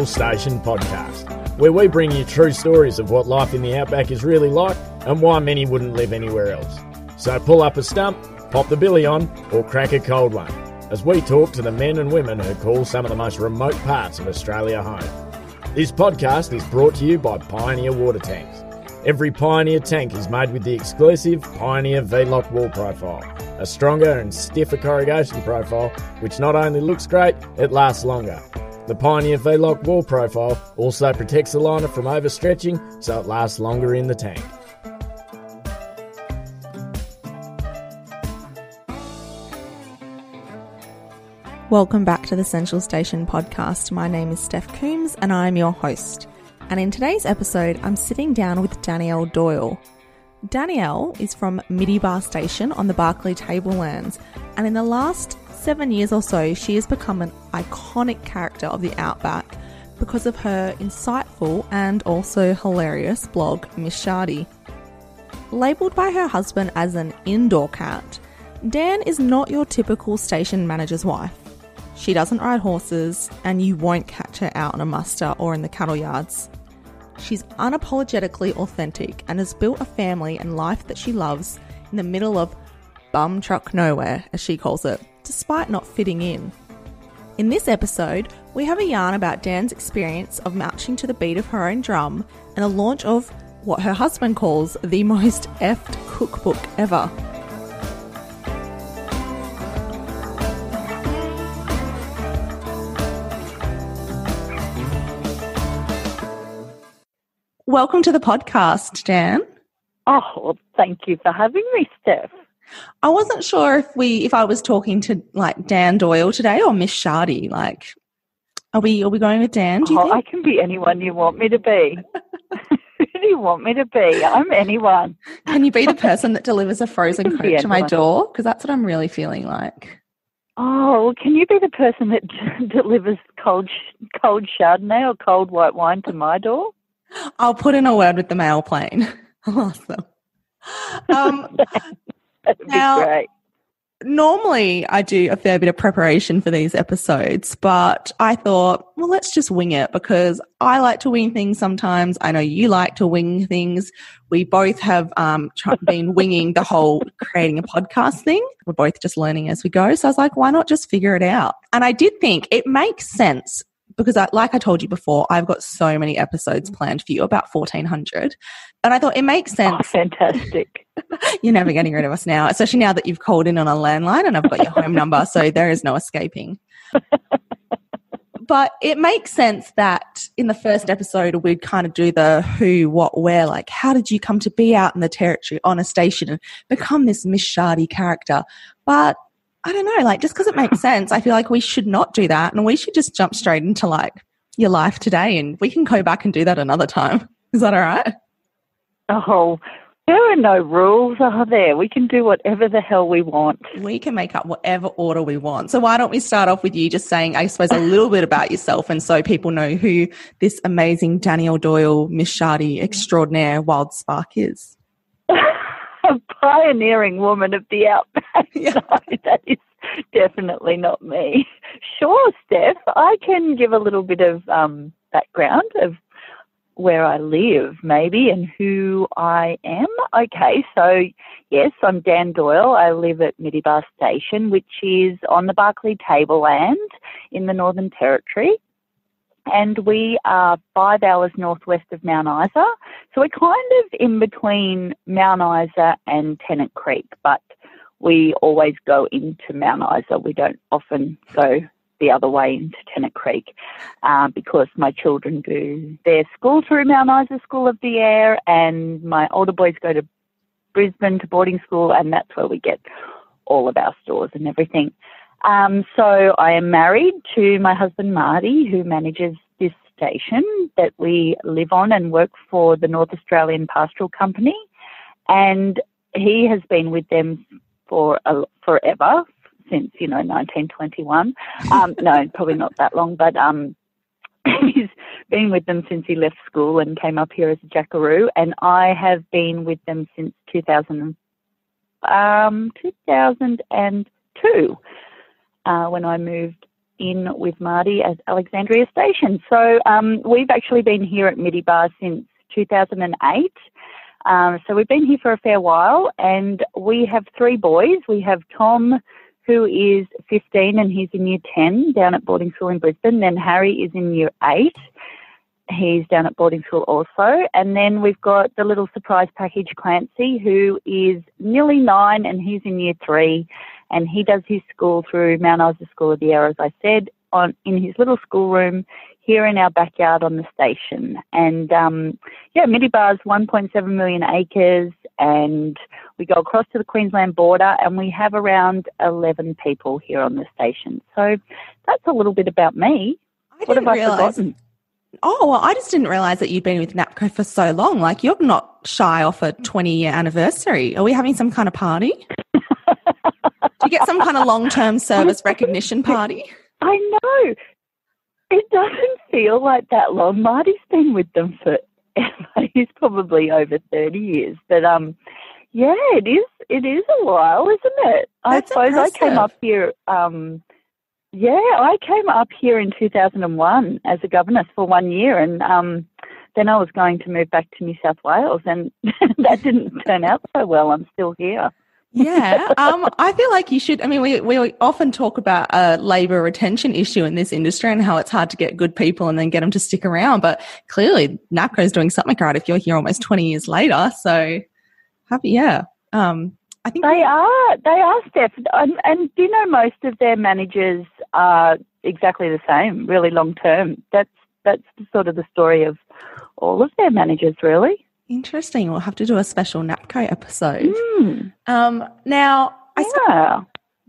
Station podcast, where we bring you true stories of what life in the outback is really like and why many wouldn't live anywhere else. So pull up a stump, pop the billy on, or crack a cold one as we talk to the men and women who call some of the most remote parts of Australia home. This podcast is brought to you by Pioneer Water Tanks. Every Pioneer tank is made with the exclusive Pioneer V-Lock wall profile, a stronger and stiffer corrugation profile, which not only looks great, it lasts longer. The Pioneer V-Lock wall profile also protects the liner from overstretching, so it lasts longer in the tank. Welcome back to the Central Station podcast. My name is Steph Coombs and I'm your host. And in today's episode, I'm sitting down with Danielle Doyle. Danielle is from Mittiebah Station on the Barkly Tablelands, and in the last seven years or so, she has become an iconic character of the Outback because of her insightful and also hilarious blog, Miss Chardy. Labelled by her husband as an indoor cat, Dan is not your typical station manager's wife. She doesn't ride horses, and you won't catch her out on a muster or in the cattle yards. She's unapologetically authentic and has built a family and life that she loves in the middle of bum truck nowhere, as she calls it, despite not fitting in. In this episode, we have a yarn about Dan's experience of marching to the beat of her own drum and the launch of what her husband calls the most effed cookbook ever. Welcome to the podcast, Dan. Oh, well, thank you for having me, Steph. I wasn't sure if we if I was talking to like Dan Doyle today or Miss Chardy. Like, are we are we going with Dan? Do you oh, think? I can be anyone you want me to be. Who do you want me to be? I'm anyone. Can you be the person that delivers a frozen coke to my door? Because that's what I'm really feeling like. Oh, can you be the person that delivers cold cold Chardonnay or cold white wine to my door? I'll put in a word with the mail plane. I'll ask them. Um, That'd Now- be great. normally I do a fair bit of preparation for these episodes, but I thought, well, let's just wing it because I like to wing things sometimes. I know you like to wing things. We both have um, been winging the whole creating a podcast thing. We're both just learning as we go. So I was like, why not just figure it out? And I did think it makes sense because, I, like I told you before, I've got so many episodes planned for you, about 1400. And I thought it makes oh, sense Oh, fantastic. you're never getting rid of us now, especially now that you've called in on a landline and I've got your home number, so there is no escaping. But it makes sense that in the first episode we'd kind of do the who, what, where, like how did you come to be out in the territory on a station and become this Miss Chardy character? But I don't know, like just because it makes sense, I feel like we should not do that and we should just jump straight into like your life today and we can go back and do that another time. Is that all right? Oh, there are no rules, are there? We can do whatever the hell we want. We can make up whatever order we want. So why don't we start off with you just saying, I suppose, a little bit about yourself, and so people know who this amazing Danielle Doyle, Miss Chardy, extraordinaire, wild spark is. a pioneering woman of the outback. Yeah. No, that is definitely not me. Sure, Steph, I can give a little bit of um, background of where I live, maybe, and who I am. Okay, so yes, I'm Dan Doyle. I live at Mittiebah Station, which is on the Barkly Tableland in the Northern Territory. And we are five hours northwest of Mount Isa. So we're kind of in between Mount Isa and Tennant Creek, but we always go into Mount Isa. We don't often go the other way into Tennant Creek uh, because my children do their school through Mount Isa School of the Air, and my older boys go to Brisbane to boarding school, and that's where we get all of our stores and everything. Um, so I am married to my husband Marty, who manages this station that we live on and work for the North Australian Pastoral Company, and he has been with them for a, forever since you know 1921. Um, no, probably not that long, but um, he's been with them since he left school and came up here as a jackaroo, and I have been with them since 2000, um, 2002 uh, when I moved in with Marty at Alexandria Station. So um, we've actually been here at Mittiebah since 2008. Um, so we've been here for a fair while, and we have three boys. We have Tom, who is 15 and he's in year 10 down at boarding school in Brisbane. Then Harry is in year 8. He's down at boarding school also. And then we've got the little surprise package Clancy, who is nearly 9 and he's in year 3. And he does his school through Mount Isa School of the Air, as I said, on in his little schoolroom here in our backyard on the station. And um, yeah, Mittiebah's 1.7 million acres, and we go across to the Queensland border, and we have around 11 people here on the station. So that's a little bit about me. I what have I realize. forgotten? Oh, well, I just didn't realize that you'd been with NAPCO for so long. Like, you're not shy off a 20 year anniversary. Are we having some kind of party? Do you get some kind of long term service recognition party? I know. It doesn't feel like that long. Marty's been with them for he's probably over thirty years. But um yeah, it is it is a while, isn't it? That's I suppose I came up here um yeah, I came up here in two thousand and one as a governess for one year and um then I was going to move back to New South Wales and that didn't turn out so well. I'm still here. Yeah. Um, I feel like you should. I mean, we, we often talk about a labor retention issue in this industry and how it's hard to get good people and then get them to stick around. But clearly, NAPCO is doing something right if you're here almost 20 years later. So happy. Yeah. Um, I think They are. They are, Steph. And, and do you know most of their managers are exactly the same, really long term. That's that's sort of the story of all of their managers, really. Interesting. We'll have to do a special NAPCO episode. Mm, Um, now, I suppose yeah.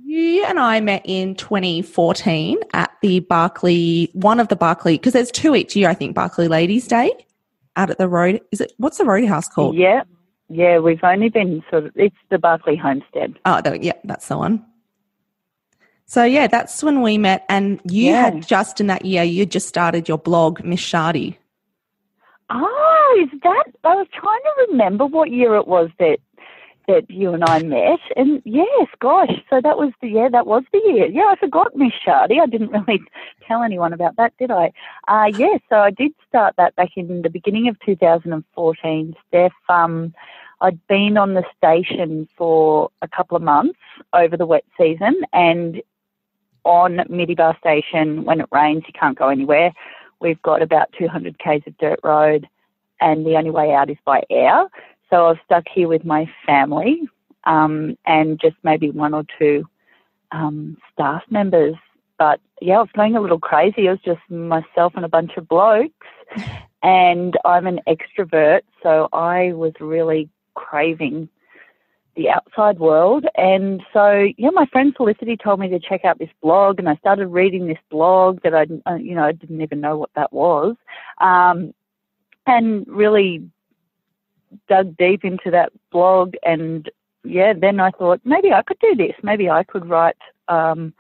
you and I met in 2014 at the Barkly, one of the Barkly, because there's two each year, I think, Barkly Ladies Day out at the road. Is it, what's the roadhouse called? Yeah. Yeah, we've only been sort of, it's the Barkly Homestead. Oh, there, yeah, that's the one. So yeah, that's when we met, and you Yeah. had just in that year you just started your blog, Miss Chardy. Oh, is that? I was trying to remember what year it was that that you and I met, and yes, gosh, so that was the yeah, that was the year. Yeah, I forgot Miss Chardy. I didn't really tell anyone about that, did I? Uh, yeah, so I did start that back in the beginning of 2014. Steph, um, I'd been on the station for a couple of months over the wet season, and on Mittiebah Station, when it rains, you can't go anywhere. We've got about 200 k's of dirt road, and the only way out is by air. So I was stuck here with my family um, and just maybe one or two um, staff members. But yeah, I was going a little crazy. It was just myself and a bunch of blokes, and I'm an extrovert, so I was really craving the outside world. And so, yeah, my friend Felicity told me to check out this blog, and I started reading this blog that I, uh, you know, I didn't even know what that was, um, and really dug deep into that blog. And yeah, then I thought maybe I could do this. Maybe I could write. Um,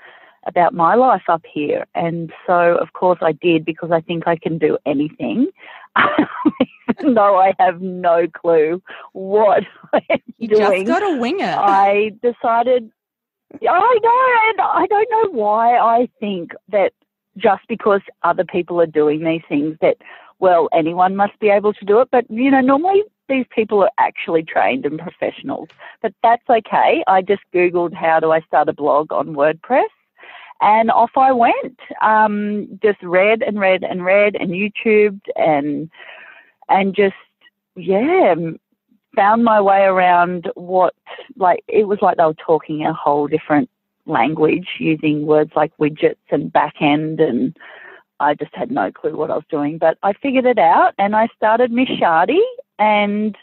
about my life up here. And so, of course, I did because I think I can do anything, though I have no clue what I'm You doing. just got to wing it. I decided, I know, and I don't know why I think that just because other people are doing these things that, well, anyone must be able to do it. But, you know, normally these people are actually trained and professionals. But that's okay. I just Googled how do I start a blog on WordPress. And off I went. Um, just read and read and read and YouTubed and and just yeah, found my way around what like it was like they were talking a whole different language using words like widgets and back end and I just had no clue what I was doing. But I figured it out and I started Miss Chardy and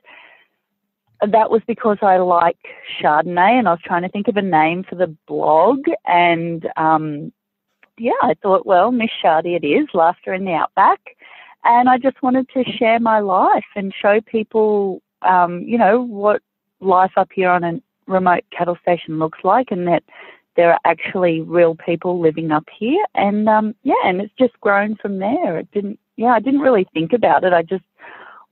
that was because I like Chardonnay and I was trying to think of a name for the blog and um yeah, I thought, well, Miss Chardy it is, Laughter in the Outback. And I just wanted to share my life and show people um, you know, what life up here on a remote cattle station looks like and that there are actually real people living up here and um yeah, and it's just grown from there. It didn't yeah, I didn't really think about it. I just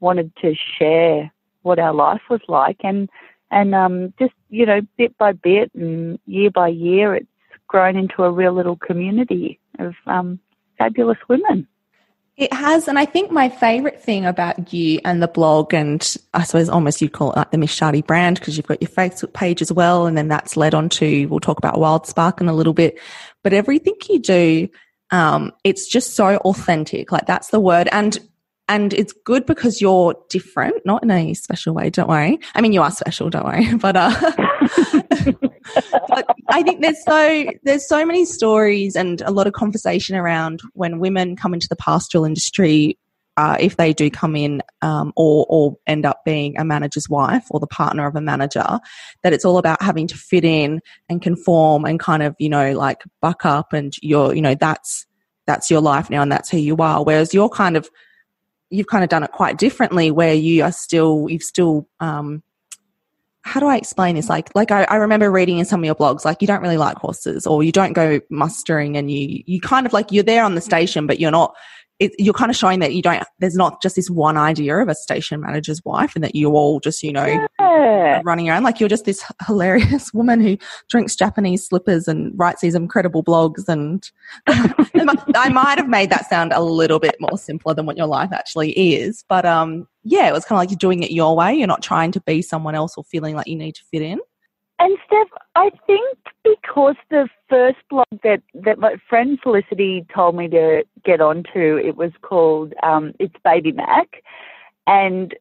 wanted to share what our life was like and and um just, you know, bit by bit and year by year it's grown into a real little community of um, fabulous women. It has, and I think my favourite thing about you and the blog, and I suppose almost you'd call it like the Miss brand because you've got your Facebook page as well, and then that's led on to we'll talk about Wild Spark in a little bit. But everything you do, um, it's just so authentic. Like that's the word, and and it's good because you're different, not in a special way. Don't worry. I mean, you are special. Don't worry. But, uh, but I think there's so there's so many stories and a lot of conversation around when women come into the pastoral industry. Uh, if they do come in um, or or end up being a manager's wife or the partner of a manager, that it's all about having to fit in and conform and kind of you know like buck up and you're you know that's that's your life now and that's who you are. Whereas you're kind of you've kind of done it quite differently where you are still you've still um, how do I explain this? Like, like I, I, remember reading in some of your blogs, like you don't really like horses, or you don't go mustering, and you you kind of like you're there on the station, but you're not it, you're kind of showing that you don't there's not just this one idea of a station manager's wife and that you're all just you know yeah. running around. Like you're just this hilarious woman who drinks japanese slippers and writes these incredible blogs and i might have made that sound a little bit more simpler than what your life actually is but um yeah it was kind of like you're doing it your way. You're not trying to be someone else or feeling like you need to fit in and Steph, I think because the first blog that, that my friend Felicity told me to get onto, it was called um, It's Baby Mac. And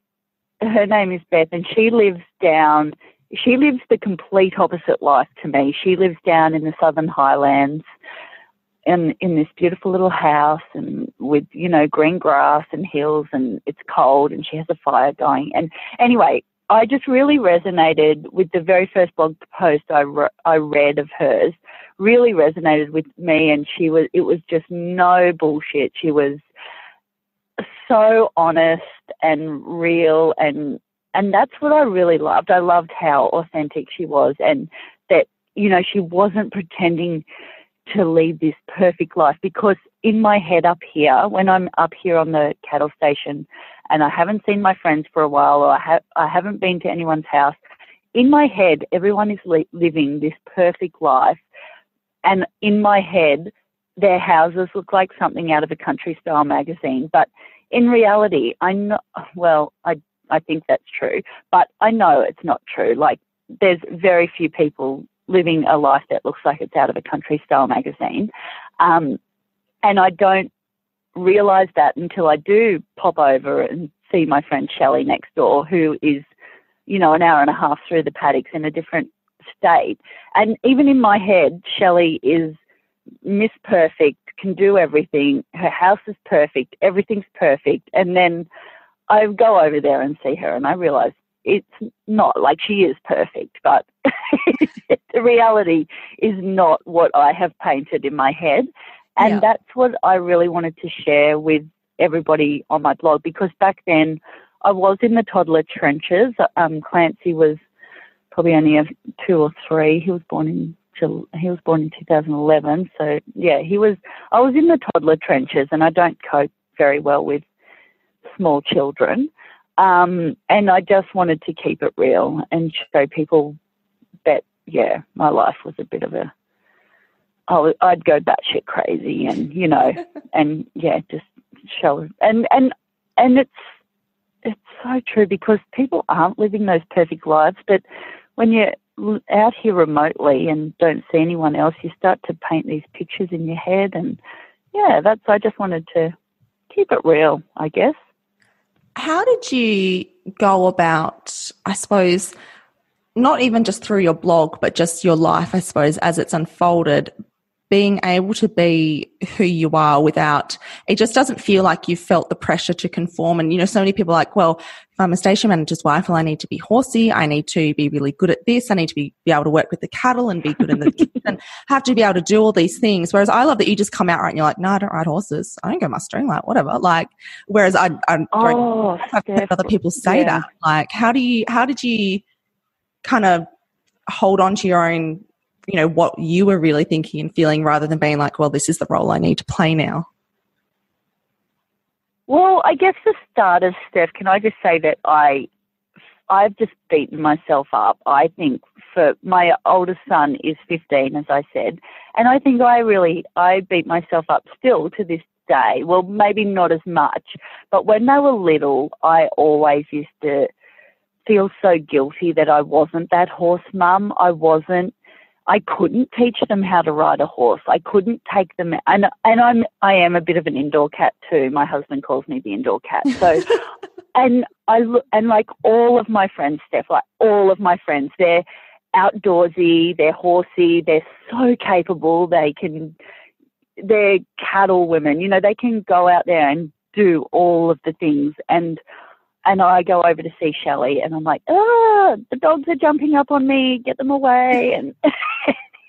her name is Beth, and she lives down, she lives the complete opposite life to me. She lives down in the Southern Highlands in, in this beautiful little house and with, you know, green grass and hills and it's cold and she has a fire going. And anyway, I just really resonated with the very first blog post I, re- I read of hers. Really resonated with me, and she was. It was just no bullshit. She was so honest and real, and and that's what I really loved. I loved how authentic she was, and that you know she wasn't pretending to lead this perfect life. Because in my head up here, when I'm up here on the cattle station, and I haven't seen my friends for a while or I, ha- I haven't been to anyone's house, in my head, everyone is li- living this perfect life. And in my head, their houses look like something out of a country style magazine. But in reality, I know, well, I, I think that's true, but I know it's not true. Like, there's very few people living a life that looks like it's out of a country style magazine. Um, and I don't realize that until I do pop over and see my friend Shelley next door, who is, you know, an hour and a half through the paddocks in a different state. And even in my head, Shelley is Miss Perfect, can do everything. Her house is perfect, everything's perfect. And then I go over there and see her, and I realize it's not like she is perfect, but the reality is not what I have painted in my head. And yeah. that's what I really wanted to share with everybody on my blog because back then I was in the toddler trenches. Um, Clancy was probably only a two or three. He was born in he was born in 2011. So yeah, he was. I was in the toddler trenches, and I don't cope very well with small children. Um, and I just wanted to keep it real and show people that yeah, my life was a bit of a I I'd go batshit crazy, and you know, and yeah, just show and and and it's it's so true because people aren't living those perfect lives, but when you're out here remotely and don't see anyone else, you start to paint these pictures in your head, and yeah, that's. I just wanted to keep it real, I guess. How did you go about? I suppose not even just through your blog, but just your life, I suppose, as it's unfolded, being able to be who you are without it just doesn't feel like you felt the pressure to conform. And you know so many people are like well if i'm a station manager's wife well i need to be horsey. I need to be really good at this. I need to be, be able to work with the cattle and be good in the kitchen have to be able to do all these things. Whereas i love that you just come out right and you're like no i don't ride horses. I don't go mustering like whatever. Like whereas i, I don't oh, have other people say yeah. that. Like how do you how did you kind of hold on to your own you know what you were really thinking and feeling rather than being like well this is the role i need to play now well i guess for starters steph can i just say that i i've just beaten myself up i think for my oldest son is 15, as I said, and I think I really I beat myself up still to this day. Well, maybe not as much, but when they were little, I always used to feel so guilty that I wasn't that horse mum. I wasn't. I couldn't teach them how to ride a horse. I couldn't take them, and and I'm I am a bit of an indoor cat too. My husband calls me the indoor cat. So, and I look and like all of my friends, Steph, like all of my friends, they're outdoorsy, they're horsey, they're so capable. They can, they're cattle women. You know, they can go out there and do all of the things and and I go over to see Shelley and I'm like, oh, the dogs are jumping up on me, get them away. And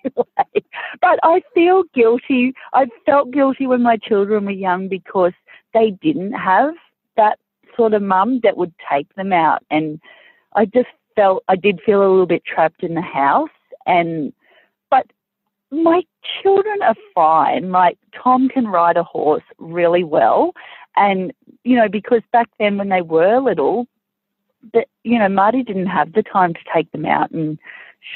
anyway, but I feel guilty. I felt guilty when my children were young because they didn't have that sort of mum that would take them out. And I just felt, I did feel a little bit trapped in the house. And, but my children are fine. Like Tom can ride a horse really well. And, you know, because back then when they were little, that you know, Marty didn't have the time to take them out and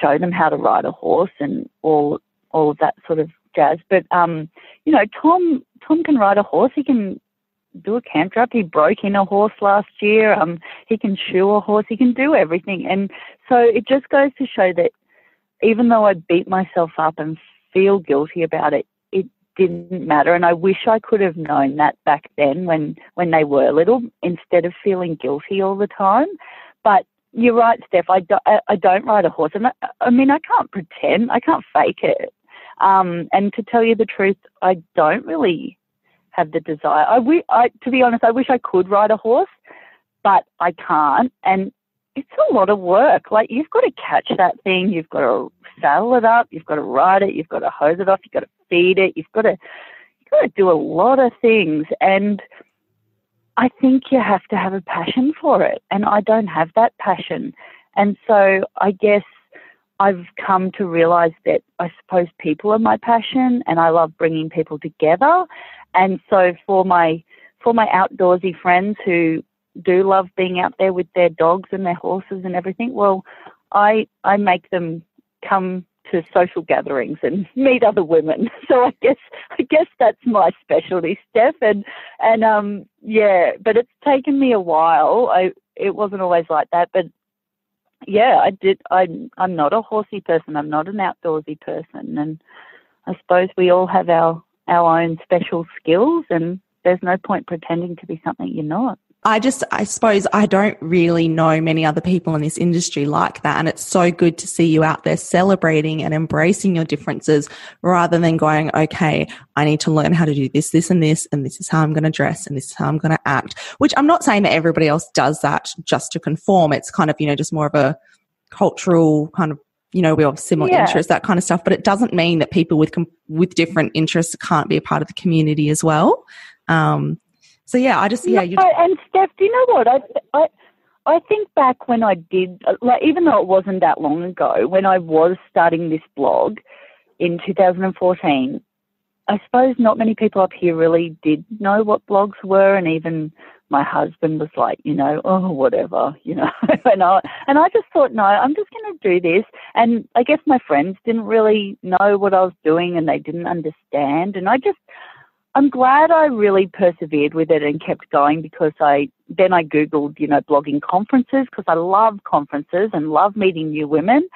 show them how to ride a horse and all all of that sort of jazz. But um, you know, Tom Tom can ride a horse. He can do a camp draft. He broke in a horse last year. Um, he can shoe a horse. He can do everything. And so it just goes to show that even though I beat myself up and feel guilty about it, didn't matter. And I wish I could have known that back then when, when they were little instead of feeling guilty all the time. But you're right, Steph. I, do, I, don't ride a horse. And I, I mean, I can't pretend. I can't fake it. Um, and to tell you the truth, I don't really have the desire. I, I, to be honest, I wish I could ride a horse, but I can't. And it's a lot of work. Like you've got to catch that thing, you've got to saddle it up, you've got to ride it, you've got to hose it off, you've got to feed it, you've got to you've got to do a lot of things and I think you have to have a passion for it and I don't have that passion. And so I guess I've come to realize that I suppose people are my passion and I love bringing people together. And so for my for my outdoorsy friends who do love being out there with their dogs and their horses and everything, well, I I make them come to social gatherings and meet other women. So I guess I guess that's my specialty, Steph. And and um yeah, but it's taken me a while. I it wasn't always like that, but yeah, I did. I'm I'm not a horsey person. I'm not an outdoorsy person, and I suppose we all have our our own special skills, and there's no point pretending to be something you're not. I just, I suppose I don't really know many other people in this industry like that. And it's so good to see you out there celebrating and embracing your differences rather than going, okay, I need to learn how to do this, this and this, and this is how I'm going to dress and this is how I'm going to act, which I'm not saying that everybody else does that just to conform. It's kind of, you know, just more of a cultural kind of you know we have similar yeah. interests that kind of stuff but it doesn't mean that people with with different interests can't be a part of the community as well um, so yeah, I just yeah. No, and Steph, do you know what I I I think back when I did like even though it wasn't that long ago when I was starting this blog in 2014. I suppose not many people up here really did know what blogs were, and even my husband was like, you know, oh whatever, you know, and I and I just thought, no, I'm just going to do this. And I guess my friends didn't really know what I was doing, and they didn't understand, and I just I'm glad I really persevered with it and kept going because I then I googled, you know, blogging conferences because I love conferences and love meeting new women.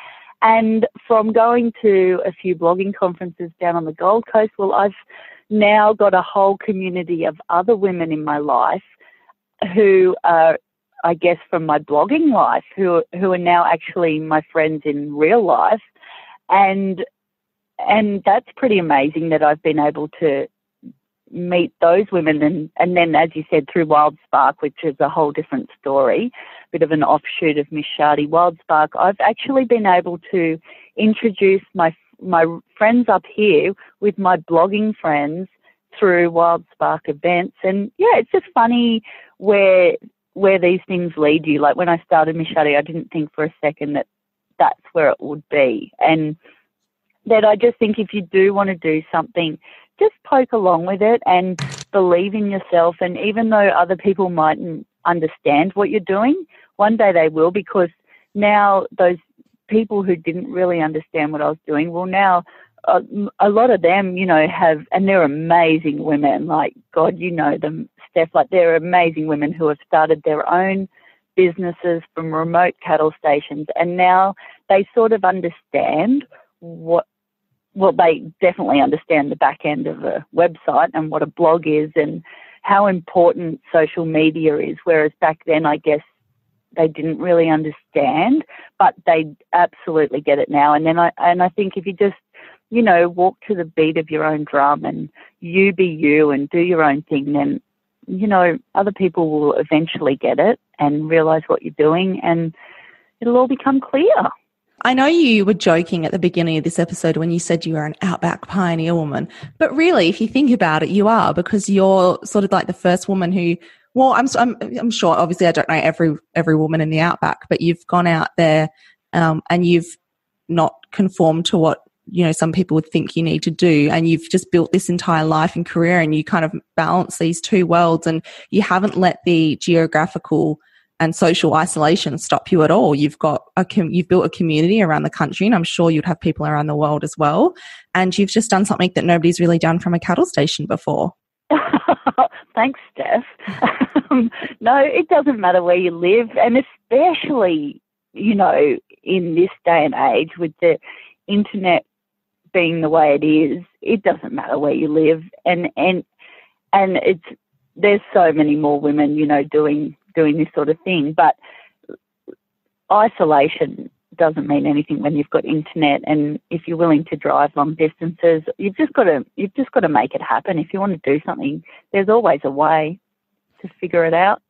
And from going to a few blogging conferences down on the Gold Coast, well, I've now got a whole community of other women in my life who are, I guess, from my blogging life, who who are now actually my friends in real life, and and that's pretty amazing that I've been able to meet those women and, and then as you said through Wild Spark, which is a whole different story, bit of an offshoot of Miss Chardy Wild Spark, I've actually been able to introduce my my friends up here with my blogging friends through Wild Spark events and yeah, it's just funny where where these things lead you. Like when I started Miss Chardy, I didn't think for a second that that's where it would be. And that I just think if you do want to do something just poke along with it and believe in yourself. And even though other people mightn't understand what you're doing, one day they will because now those people who didn't really understand what I was doing. Well, now uh, a, a lot of them, you know, have, and they're amazing women. Like, God, you know them, Steph. Like, they're amazing women who have started their own businesses from remote cattle stations, and now they sort of understand what. Well, they definitely understand the back end of a website and what a blog is, and how important social media is. Whereas back then, I guess they didn't really understand, but they absolutely get it now. And then I and I think if you just you know walk to the beat of your own drum and you be you and do your own thing, then you know other people will eventually get it and realize what you're doing, and it'll all become clear. I know you were joking at the beginning of this episode when you said you were an outback pioneer woman, but really, if you think about it, you are because you're sort of like the first woman who well, I'm, I'm, I'm sure. Obviously, I don't know every every woman in the outback, but you've gone out there um, and you've not conformed to what you know some people would think you need to do, and you've just built this entire life and career, and you kind of balance these two worlds, and you haven't let the geographical and social isolation stop you at all. You've got a com- you've built a community around the country, and I'm sure you'd have people around the world as well. And you've just done something that nobody's really done from a cattle station before. Thanks, Steph. Um, no, it doesn't matter where you live, and especially, you know, in this day and age with the internet being the way it is, it doesn't matter where you live, and and and it's there's so many more women, you know, doing doing this sort of thing, but isolation doesn't mean anything when you've got internet and if you're willing to drive long distances you've just got to you've just got to make it happen. If you want to do something there's always a way to figure it out.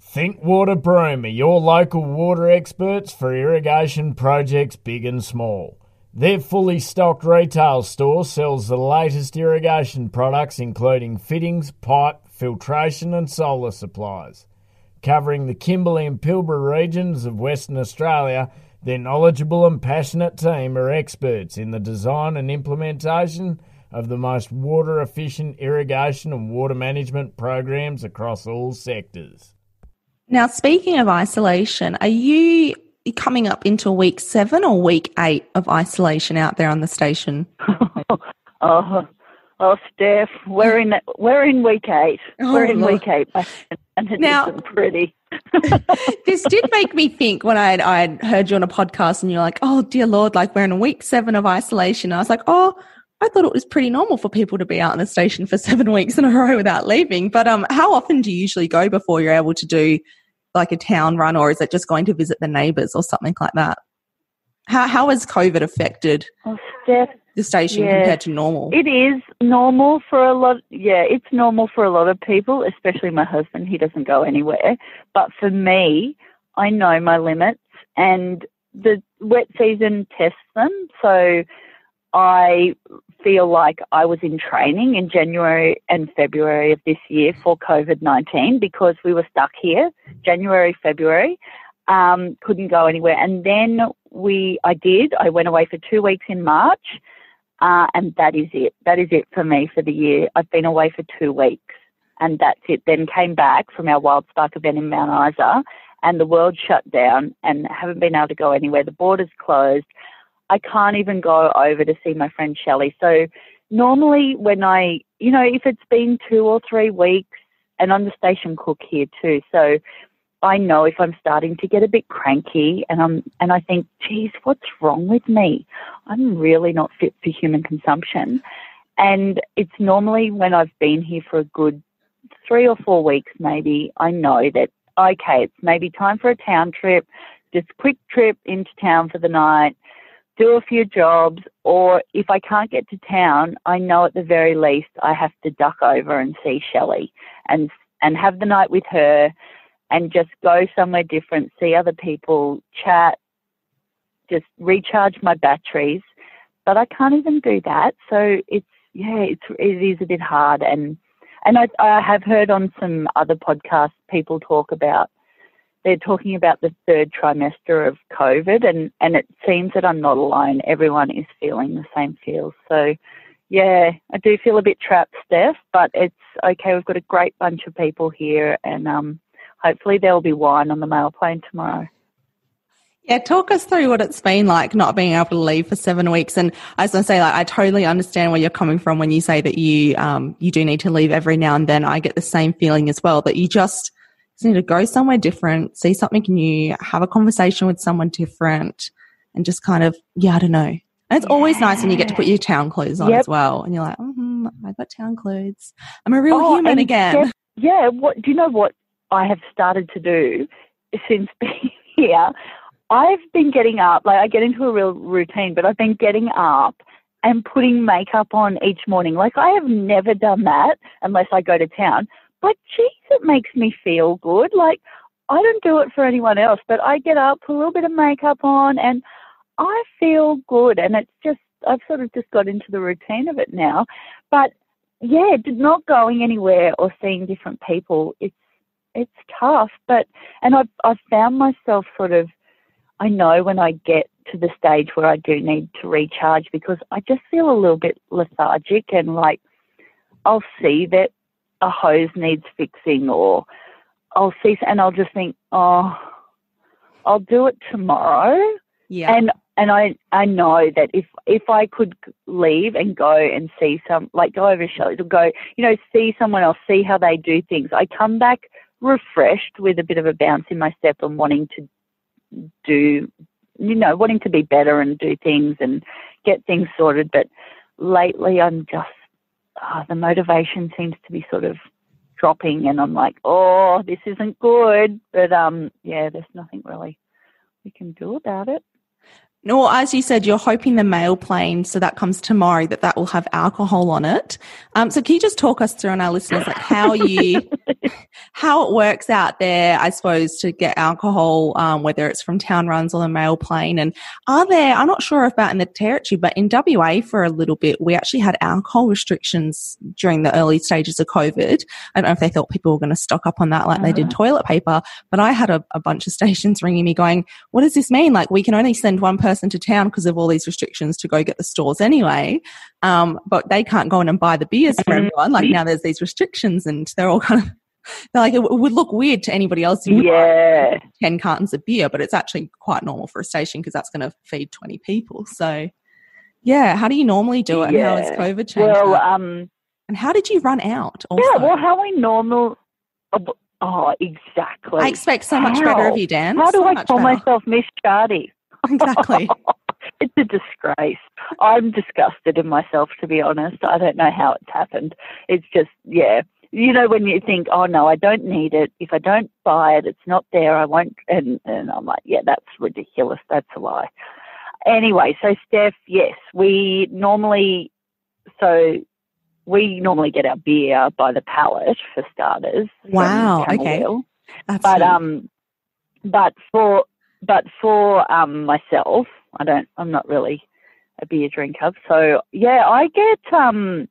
Think Water Broome your local water experts for irrigation projects big and small. Their fully stocked retail store sells the latest irrigation products including fittings, pipe, filtration and solar supplies covering the Kimberley and Pilbara regions of Western Australia, their knowledgeable and passionate team are experts in the design and implementation of the most water efficient irrigation and water management programs across all sectors. Now, speaking of isolation, are you coming up into week seven or week eight of isolation out there on the station? oh, oh, Steph, we're in we're in week eight. Oh, we're in Lord. week eight and it now, isn't pretty. this did make me think when I I heard you on a podcast and you're like, oh dear Lord, like we're in week seven of isolation. I was like, oh, I thought it was pretty normal for people to be out in the station for seven weeks in a row without leaving. But um, how often do you usually go before you're able to do like a town run, or is it just going to visit the neighbours or something like that? How how has COVID affected? Oh, Steph, the station yeah, compared to normal? It is normal for a lot. Yeah, it's normal for a lot of people, especially my husband. He doesn't go anywhere. But for me, I know my limits, and the wet season tests them. So I feel like I was in training in January and February of this year for COVID 19 because we were stuck here, January, February. Um, couldn't go anywhere. And then we, I did. I went away for two weeks in March uh, and that is it. That is it for me for the year. I've been away for two weeks and that's it. Then came back from our Wild Spark event in Mount Isa and the world shut down and haven't been able to go anywhere. The borders closed. I can't even go over to see my friend Shelley. So normally when I, you know, if it's been two or three weeks and I'm the station cook here too. So I know if I'm starting to get a bit cranky and I'm and I think, geez, what's wrong with me? I'm really not fit for human consumption. And it's normally when I've been here for a good three or four weeks maybe, I know that okay, it's maybe time for a town trip, just quick trip into town for the night, do a few jobs, or if I can't get to town, I know at the very least I have to duck over and see Shelley and and have the night with her and just go somewhere different, see other people, chat, just recharge my batteries. But I can't even do that. So it's yeah, it's it is a bit hard and and I, I have heard on some other podcasts people talk about they're talking about the third trimester of COVID and, and it seems that I'm not alone. Everyone is feeling the same feels. So yeah, I do feel a bit trapped, Steph, but it's okay. We've got a great bunch of people here and um hopefully there will be wine on the mail plane tomorrow. Yeah, talk us through what it's been like not being able to leave for seven weeks. And as I say, like I totally understand where you're coming from when you say that you um, you do need to leave every now and then. I get the same feeling as well that you just need to go somewhere different, see something new, have a conversation with someone different, and just kind of yeah, I don't know. And it's yeah. always nice when you get to put your town clothes on yep. as well, and you're like, mm-hmm, I got town clothes. I'm a real oh, human again. Yeah. What do you know? What I have started to do since being here I've been getting up, like I get into a real routine, but I've been getting up and putting makeup on each morning. Like I have never done that unless I go to town. But geez, it makes me feel good. Like I don't do it for anyone else, but I get up, put a little bit of makeup on, and I feel good. And it's just, I've sort of just got into the routine of it now. But yeah, not going anywhere or seeing different people, it's it's tough. But and I've I've found myself sort of I know when I get to the stage where I do need to recharge because I just feel a little bit lethargic and like I'll see that a hose needs fixing or I'll see and I'll just think, oh, I'll do it tomorrow. Yeah. And and I I know that if if I could leave and go and see some like go over shows or go you know see someone else see how they do things I come back refreshed with a bit of a bounce in my step and wanting to do, you know, wanting to be better and do things and get things sorted. But lately, I'm just, oh, the motivation seems to be sort of dropping, and I'm like, oh, this isn't good. But um, yeah, there's nothing really we can do about it. No, as you said, you're hoping the mail plane, so that comes tomorrow, that that will have alcohol on it. Um, so can you just talk us through on our listeners, like how you, how it works out there, I suppose, to get alcohol, um, whether it's from town runs or the mail plane? And are there, I'm not sure about in the territory, but in WA for a little bit, we actually had alcohol restrictions during the early stages of COVID. I don't know if they thought people were going to stock up on that like uh-huh. they did uh-huh. toilet paper, but I had a, a bunch of stations ringing me going, what does this mean? Like we can only send one person person to town because of all these restrictions to go get the stores anyway. Um, but they can't go in and buy the beers for mm-hmm. everyone. Like now there's these restrictions and they're all kind of, they're like, it would look weird to anybody else. Yeah. 10 cartons of beer, but it's actually quite normal for a station because that's going to feed 20 people. So, yeah, how do you normally do it? Yeah. And how has COVID changed? Well, um, and how did you run out? Also? Yeah, well, how we normal. Oh, exactly. I expect so much how? better of you, Dan. How do so I call better. myself Miss Chardy? Exactly. it's a disgrace. I'm disgusted in myself, to be honest. I don't know how it's happened. It's just, yeah. You know, when you think, oh no, I don't need it. If I don't buy it, it's not there. I won't. And, and I'm like, yeah, that's ridiculous. That's a lie. Anyway, so Steph, yes, we normally, so we normally get our beer by the pallet for starters. Wow. Okay. but um, but for but for um, myself, I don't. I'm not really a beer drinker, so yeah, I get. Um,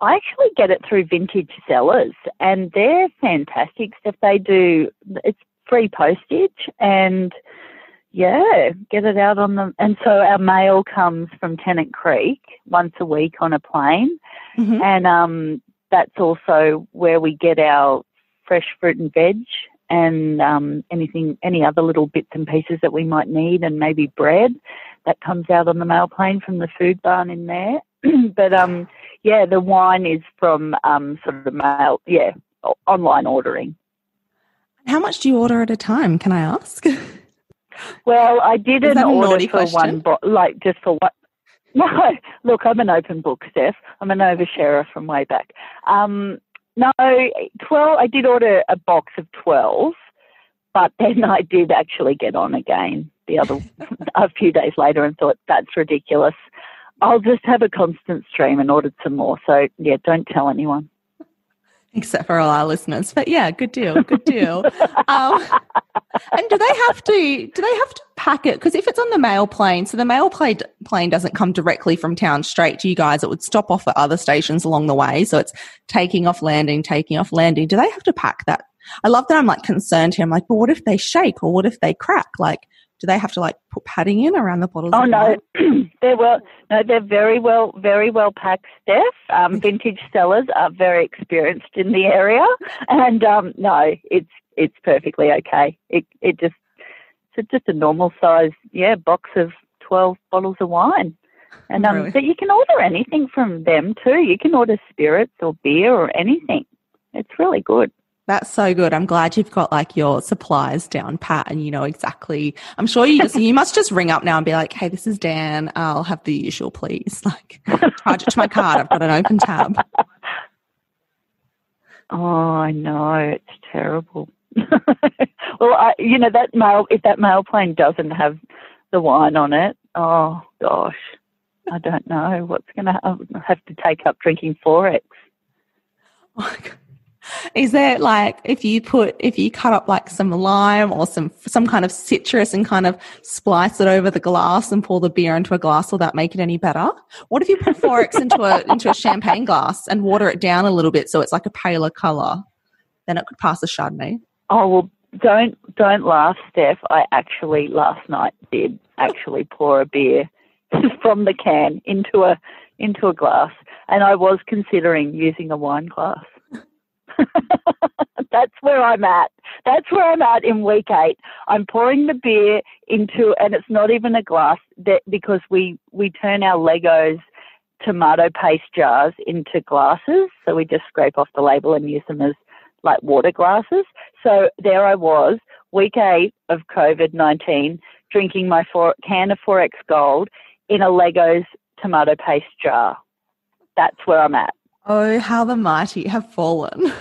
I actually get it through Vintage Cellars, and they're fantastic stuff. They do. It's free postage, and yeah, get it out on them. And so our mail comes from Tennant Creek once a week on a plane, mm-hmm. and um, that's also where we get our fresh fruit and veg and um, anything, any other little bits and pieces that we might need, and maybe bread that comes out on the mail plane from the food barn in there. but um, yeah, the wine is from um, sort of the mail, yeah, online ordering. How much do you order at a time? Can I ask? well, I did an order for question? one, bo- like just for what. No, look, I'm an open book, Steph. I'm an oversharer from way back. Um, no, 12, I did order a box of 12, but then I did actually get on again the other, a few days later and thought, that's ridiculous. I'll just have a constant stream and ordered some more. So, yeah, don't tell anyone except for all our listeners. But yeah, good deal, good deal. um, and do they have to? Do they have to pack it? Because if it's on the mail plane, so the mail plane plane doesn't come directly from town straight to you guys. It would stop off at other stations along the way. So it's taking off, landing, taking off, landing. Do they have to pack that? I love that I'm like concerned here. I'm like, but what if they shake or what if they crack? Like, do they have to like put padding in around the bottles? Oh no, they're well, no, they're very well, very well packed. Steph, um, Vintage Cellars are very experienced in the area, and um, no, it's it's perfectly okay. It it just So just a normal size, yeah, box of 12 bottles of wine. And um, Really? but you can order anything from them too. You can order spirits or beer or anything. It's really good. That's so good. I'm glad you've got like your supplies down pat and you know exactly. I'm sure you just, you must just ring up now and be like, hey, this is Dan. I'll have the usual, please. Like, charge it to my card. I've got an open tab. Oh, I know it's terrible. well, I, you know that mail. If that mail plane doesn't have the wine on it, oh gosh, I don't know what's going to have to take up drinking forex. Oh my God. Is there like if you put if you cut up like some lime or some some kind of citrus and kind of splice it over the glass and pour the beer into a glass, will that make it any better? What if you put 4X into a into a champagne glass and water it down a little bit so it's like a paler color? Then it could pass a chardonnay. Oh well, don't don't laugh, Steph. I actually last night did actually pour a beer from the can into a into a glass, and I was considering using a wine glass. That's where I'm at. That's where I'm at in week eight. I'm pouring the beer into, and it's not even a glass that because we we turn our Leggo's tomato paste jars into glasses. So we just scrape off the label and use them as like water glasses. So there I was, week eight of COVID 19, drinking my four, can of 4X Gold in a Leggo's tomato paste jar. That's where I'm at. Oh, how the mighty have fallen.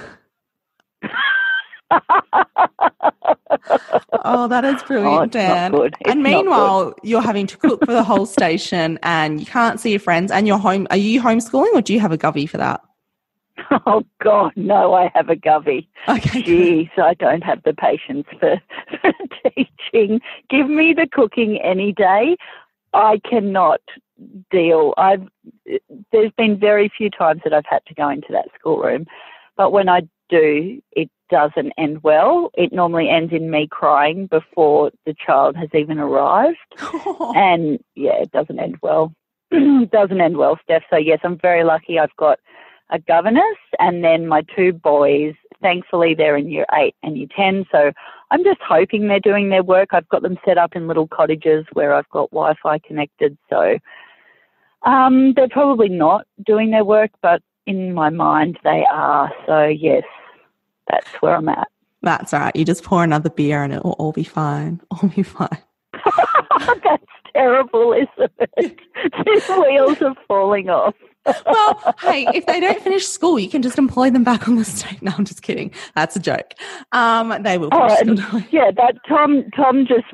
Oh, that is Oh, brilliant, not Dan. and meanwhile, you're having to cook for the whole station and you can't see your friends and you're home. Are you homeschooling or do you have a govy for that? Oh God, no! I have a govy. Okay. Geez, I don't have the patience for, for teaching. Give me the cooking any day. I cannot deal. I've there's been very few times that I've had to go into that schoolroom, but when I do, it doesn't end well. It normally ends in me crying before the child has even arrived. and yeah, it doesn't end well. It doesn't end well, Steph. So yes, I'm very lucky. I've got a governess, and then my two boys. Thankfully, they're in year eight and year ten. So I'm just hoping they're doing their work. I've got them set up in little cottages where I've got Wi-Fi connected. So um, they're probably not doing their work, but in my mind they are. So yes, that's where I'm at. That's all right. You just pour another beer and it will all be fine. All be fine. that's terrible, isn't it? These wheels are falling off. Well, hey, if they don't finish school, you can just employ them back on the state. No, I'm just kidding. That's a joke. Um, they will Oh, finish and school. yeah, that Tom Tom just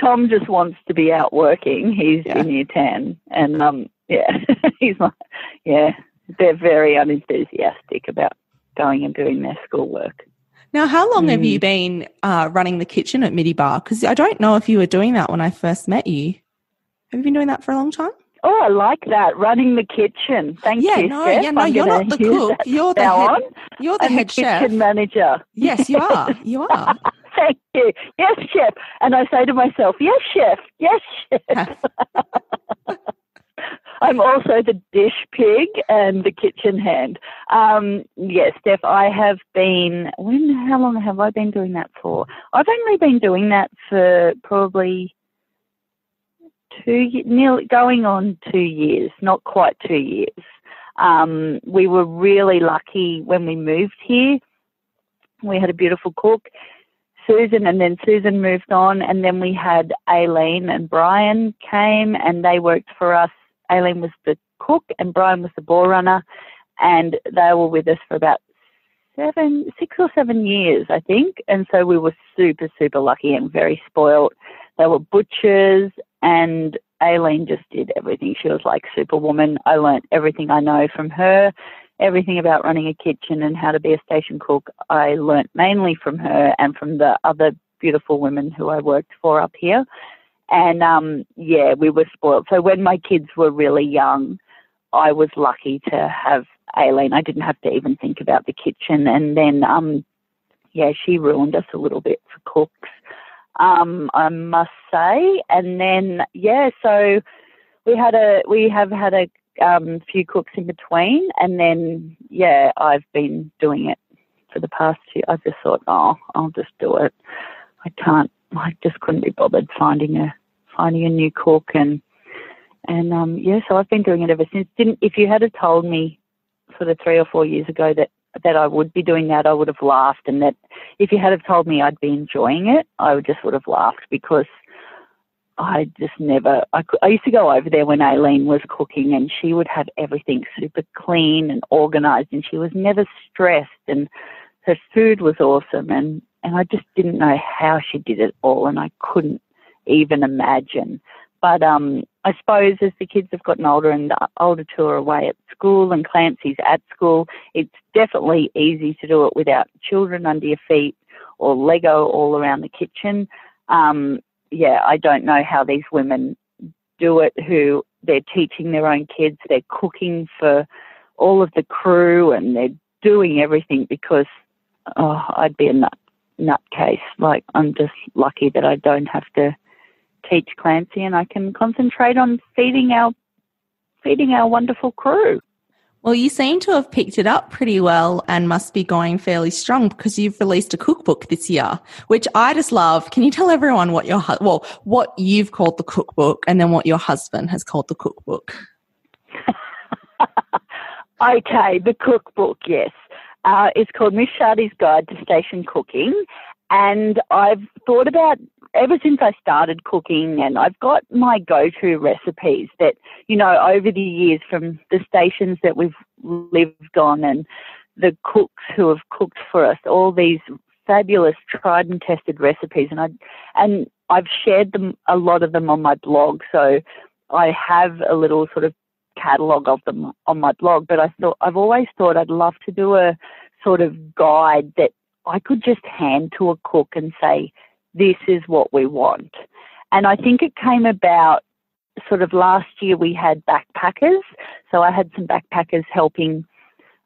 Tom just wants to be out working. He's Yeah. in year ten, and um, yeah, he's like, yeah, they're very unenthusiastic about going and doing their schoolwork. Now, how long have Mm. you been uh, running the kitchen at Mittiebah? Because I don't know if you were doing that when I first met you. Have you been doing that for a long time? Oh, I like that running the kitchen. Thank yeah, you. no, Steph. yeah, no, I'm you're not the cook. You're the head. on. You're the I'm head the chef. kitchen manager. Yes, you are. You are. Thank you. Yes, chef. And I say to myself, yes, chef. Yes, chef. I'm also the dish pig and the kitchen hand. Um, yes, Steph, I have been, when, how long have I been doing that for? I've only been doing that for probably two, nearly going on two years, not quite two years. Um, we were really lucky when we moved here. We had a beautiful cook, Susan, and then Susan moved on, and then we had Aileen and Brian came, and they worked for us. Aileen was the cook, and Brian was the bore runner, and they were with us for about seven, six or seven years, I think. And so we were super, super lucky and very spoiled. They were butchers, and Aileen just did everything. She was like superwoman. I learnt everything I know from her everything about running a kitchen and how to be a station cook I learnt mainly from her and from the other beautiful women who I worked for up here. And um, yeah, we were spoiled. So when my kids were really young, I was lucky to have Aileen. I didn't have to even think about the kitchen. And then, um, yeah, she ruined us a little bit for cooks, um, I must say. And then, yeah, so we had a we have had a um, few cooks in between, and then yeah, I've been doing it for the past two. I just thought, oh, I'll just do it. I can't I just couldn't be bothered finding a finding a new cook and and um, yeah, so I've been doing it ever since. Didn't if you had have told me sort of three or four years ago that that I would be doing that, I would have laughed, and that if you had have told me I'd be enjoying it, I would just would have laughed because I just never. I, I used to go over there when Aileen was cooking, and she would have everything super clean and organized, and she was never stressed, and her food was awesome, and and I just didn't know how she did it all, and I couldn't even imagine. But um, I suppose as the kids have gotten older and the older two are away at school and Clancy's at school, it's definitely easy to do it without children under your feet or Lego all around the kitchen. Um, yeah, I don't know how these women do it who they're teaching their own kids, they're cooking for all of the crew and they're doing everything because oh, I'd be a nut nutcase. Like I'm just lucky that I don't have to teach Clancy and I can concentrate on feeding our feeding our wonderful crew. Well, you seem to have picked it up pretty well and must be going fairly strong because you've released a cookbook this year, which I just love. Can you tell everyone what your well, what you've called the cookbook and then what your husband has called the cookbook? okay, the cookbook, yes. Uh, it's called Miss Chardy's Guide to Station Cooking, and I've thought about ever since I started cooking, and I've got my go-to recipes that you know over the years from the stations that we've lived on and the cooks who have cooked for us, all these fabulous tried and tested recipes, and I and I've shared them a lot of them on my blog, so I have a little sort of catalogue of them on my blog. But I thought I've always thought I'd love to do a sort of guide that I could just hand to a cook and say, this is what we want. And I think it came about sort of last year we had backpackers. So I had some backpackers helping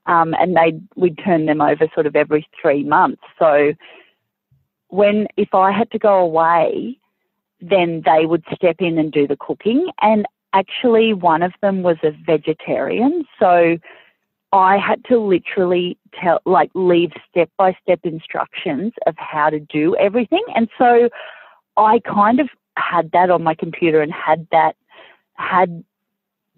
um, and they we'd turn them over sort of every three months. So when if I had to go away, then they would step in and do the cooking. And actually, one of them was a vegetarian, so I had to literally tell, like, leave step by step instructions of how to do everything. And so I kind of had that on my computer and had that, had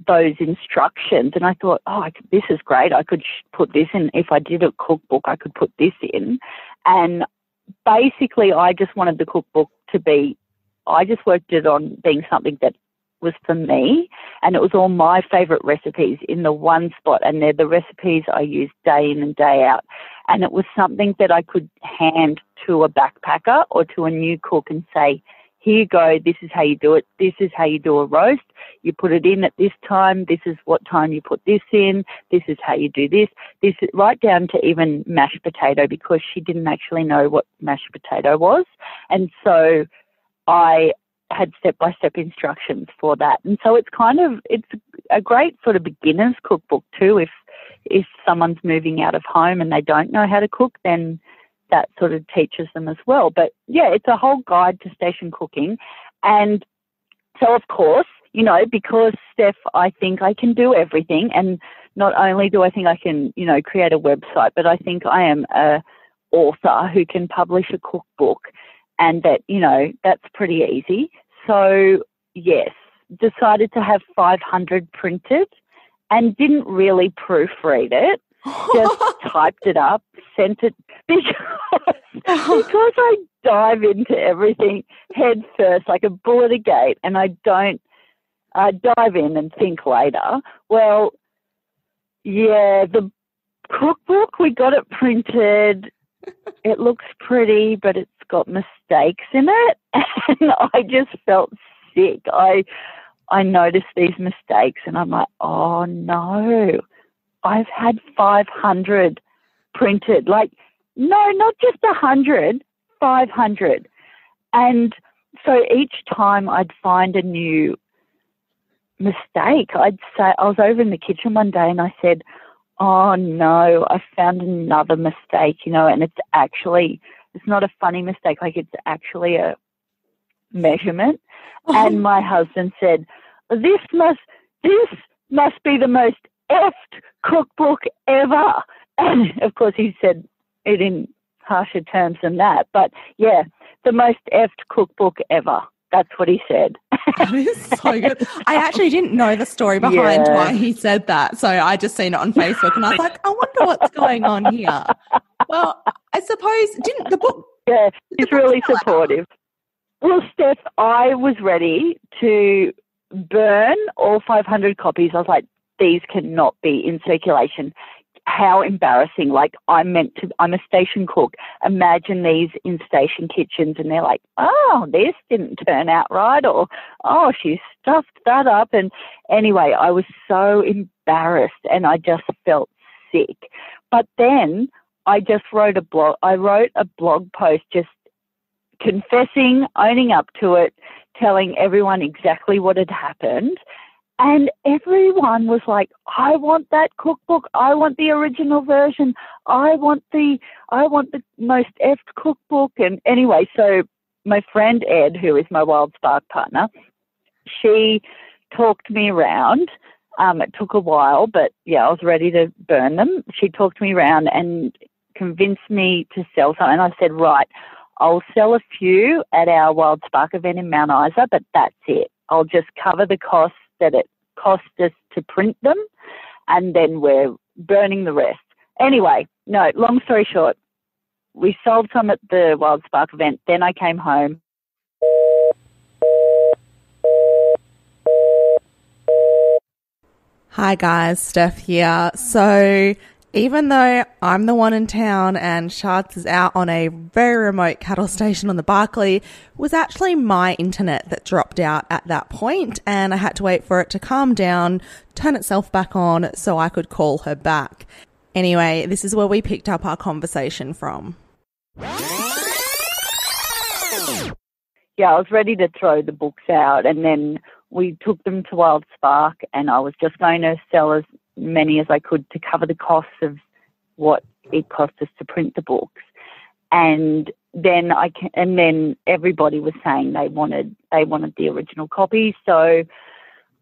those instructions. And I thought, oh, I could, this is great. I could put this in. If I did a cookbook, I could put this in. And basically, I just wanted the cookbook to be, I just worked it on being something that was for me and it was all my favorite recipes in the one spot and they're the recipes I use day in and day out. And it was something that I could hand to a backpacker or to a new cook and say here you go this is how you do it. This is how you do a roast. You put it in at this time. This is what time you put this in. This is how you do this. This is right down to even mashed potato because she didn't actually know what mashed potato was. And so I had step by step instructions for that. And so it's kind of it's a great sort of beginner's cookbook too if if someone's moving out of home and they don't know how to cook then that sort of teaches them as well. But yeah, it's a whole guide to station cooking. And so of course, you know, because Steph, I think I can do everything and not only do I think I can, you know, create a website, but I think I am a author who can publish a cookbook and that, you know, that's pretty easy. So, yes, decided to have 500 printed and didn't really proofread it. Just typed it up, sent it because, oh. because I dive into everything head first like a bull at a gate and I don't I dive in and think later. Well, yeah, the cookbook we got it printed. it looks pretty, but it's got mistakes in it, and I just felt sick. I I noticed these mistakes, and I'm like, oh no, I've had 500 printed. Like, no, not just a hundred, 500, and so each time I'd find a new mistake. I'd say I was over in the kitchen one day, and I said. Oh no, I found another mistake, you know, and it's actually it's not a funny mistake. Like it's actually a measurement. Oh. And my husband said, "This must this must be the most effed cookbook ever." And of course, he said it in harsher terms than that. But yeah, the most effed cookbook ever. That's what he said. that is so good. I actually didn't know the story behind yeah. why he said that. So I just seen it on Facebook and I was like, I wonder what's going on here. Well, I suppose didn't the book Yeah, he's really supportive. Well, Steph, I was ready to burn all 500 copies. I was like, these cannot be in circulation how embarrassing. Like I'm meant to, I'm a station cook. Imagine these in station kitchens and they're like, oh, this didn't turn out right or, oh, she stuffed that up. And anyway, I was so embarrassed and I just felt sick. But then I just wrote a blog, I wrote a blog post just confessing, owning up to it, telling everyone exactly what had happened. And everyone was like, I want that cookbook. I want the original version. I want the, I want the most effed cookbook. And anyway, so my friend Ed, who is my Wild Spark partner, she talked me around. Um, it took a while, but yeah, I was ready to burn them. She talked me around and convinced me to sell some. And I said, right, I'll sell a few at our Wild Spark event in Mount Isa, but that's it. I'll just cover the costs that it cost us to print them, and then we're burning the rest. Anyway, no, long story short, we sold some at the Wild Spark event. Then I came home. Hi guys, Steph here. So even though I'm the one in town and Chards is out on a very remote cattle station on the Barkly, was actually my internet that dropped out at that point and I had to wait for it to calm down, turn itself back on so I could call her back. Anyway, this is where we picked up our conversation from. Yeah, I was ready to throw the books out and then we took them to Wild Spark and I was just going to sell as many as I could to cover the costs of what it cost us to print the books. And then I can, and then everybody was saying they wanted they wanted the original copy. So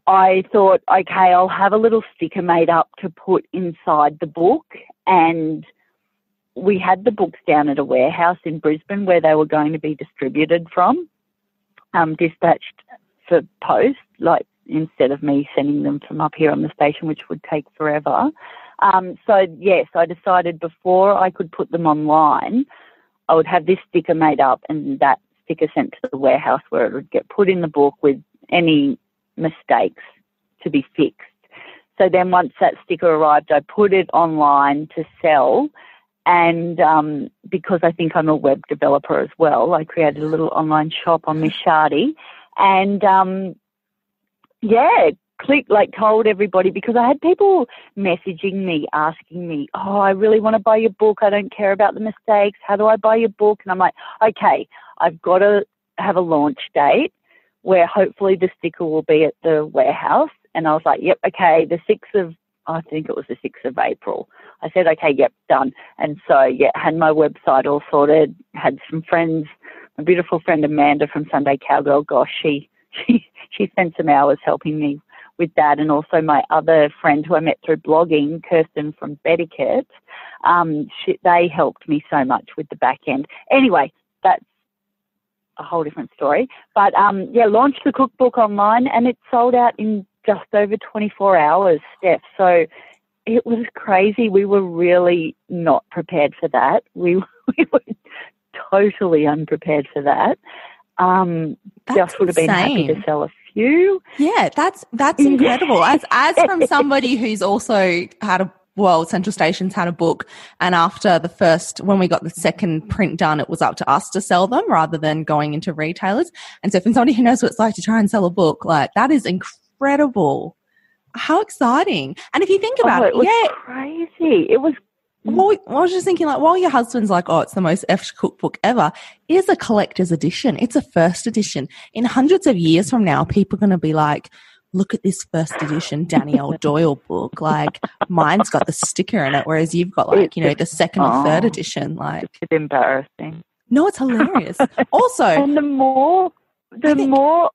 I thought, okay, I'll have a little sticker made up to put inside the book. And we had the books down at a warehouse in Brisbane where they were going to be distributed from, um, dispatched for post, like instead of me sending them from up here on the station, which would take forever. Um, so yes, I decided before I could put them online, I would have this sticker made up and that sticker sent to the warehouse where it would get put in the book with any mistakes to be fixed. So then once that sticker arrived, I put it online to sell. And um, because I think I'm a web developer as well, I created a little online shop on Miss Chardy. And um, yeah, click like told everybody because I had people messaging me asking me, "Oh, I really want to buy your book. I don't care about the mistakes. How do I buy your book?" And I'm like, "Okay, I've got to have a launch date where hopefully the sticker will be at the warehouse." And I was like, "Yep, okay, the 6th of I think it was the 6th of April." I said, "Okay, yep, done." And so, yeah, had my website all sorted, had some friends, my beautiful friend Amanda from Sunday Cowgirl, gosh, she she spent some hours helping me with that, and also my other friend who I met through blogging, Kirsten from Betiquette. Um, she, they helped me so much with the back end. Anyway, that's a whole different story. But um, yeah, launched the cookbook online, and it sold out in just over 24 hours, Steph. So it was crazy. We were really not prepared for that. We, we were totally unprepared for that. Um, just would have been happy to sell a few. Yeah, that's that's incredible. as as from somebody who's also had a well, Central Stations had a book, and after the first, when we got the second print done, it was up to us to sell them rather than going into retailers. And so, for somebody who knows what it's like to try and sell a book, like that is incredible. How exciting! And if you think about oh, it, it yeah, crazy. It was well, I was just thinking, like, while your husband's like, oh, it's the most F cookbook ever, it is a collector's edition. It's a first edition. In hundreds of years from now, people are going to be like, look at this first edition Danielle Doyle book. Like, mine's got the sticker in it, whereas you've got, like, you know, the second or third oh, edition. Like, it's embarrassing. No, it's hilarious. also, and the more, the think, more,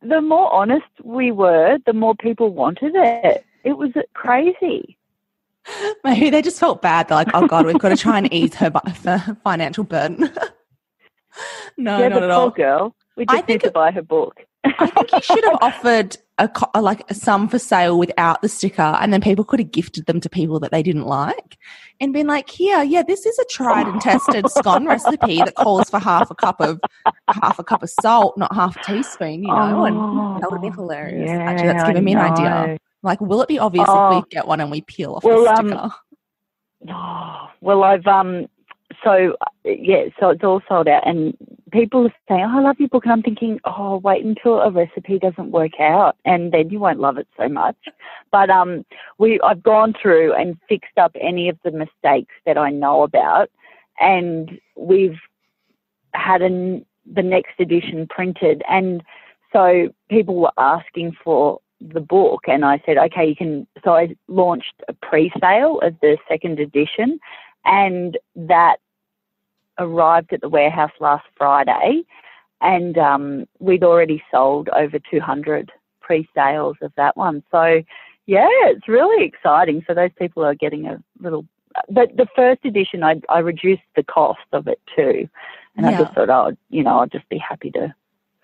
the more honest we were, the more people wanted it. It was crazy. Maybe they just felt bad. They're like, oh God, we've got to try and ease her financial burden. no, yeah, not at all. girl. We I just think need to buy her book. I think you should have offered a co- like sum for sale without the sticker, and then people could have gifted them to people that they didn't like, and been like, "Here, yeah, this is a tried and tested scone recipe that calls for half a cup of half a cup of salt, not half a teaspoon." You know, and oh, that would be hilarious. Yeah, Actually, that's I given me an idea. Like, will it be obvious if Oh. we get one and we peel off Well, the um, sticker? Oh, well, I've um, so yeah, so it's all sold out, and people are saying, oh, "I love your book," and I'm thinking, "Oh, wait until a recipe doesn't work out, and then you won't love it so much." But um, we I've gone through and fixed up any of the mistakes that I know about, and we've had an, the next edition printed, and so people were asking for the book and I said, okay, you can. So I launched a pre sale of the second edition and that arrived at the warehouse last Friday and um, we'd already sold over 200 pre sales of that one. So, yeah, it's really exciting. So those people are getting a little. But the first edition, I, I reduced the cost of it too. And I just thought, oh, you know, I'll just be happy to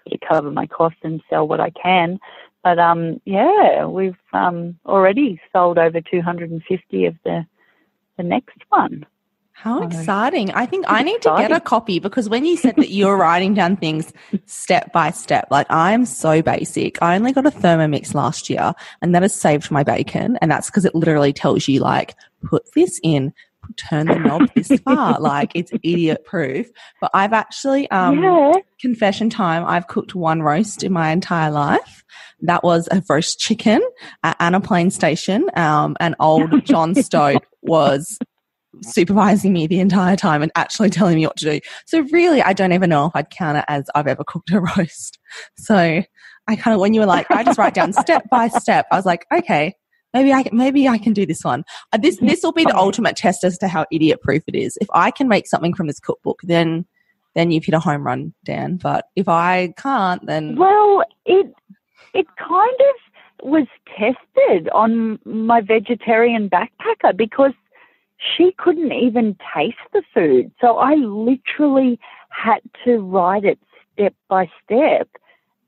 to cover my costs and sell what I can. But um, yeah, we've um, already sold over 250 of the the next one. How exciting. I think I need to get a copy because when you said that you're writing down things step by step, like I'm so basic. I only got a Thermomix last year and that has saved my bacon. And that's because it literally tells you like, put this in, turn the knob this far. like it's idiot proof. But I've actually, um, yeah, confession time, I've cooked one roast in my entire life. That was a roast chicken at Anna Plain Station. Um, and old John Stote was supervising me the entire time and actually telling me what to do. So really, I don't even know if I'd count it as I've ever cooked a roast. So I kind of, when you were like, I just write down step by step, I was like, okay, maybe I can, maybe I can do this one. Uh, this, this will be the ultimate test as to how idiot proof it is. If I can make something from this cookbook, then, then you've hit a home run, Dan. But if I can't, then well, it it kind of was tested on my vegetarian backpacker because she couldn't even taste the food. So I literally had to write it step by step,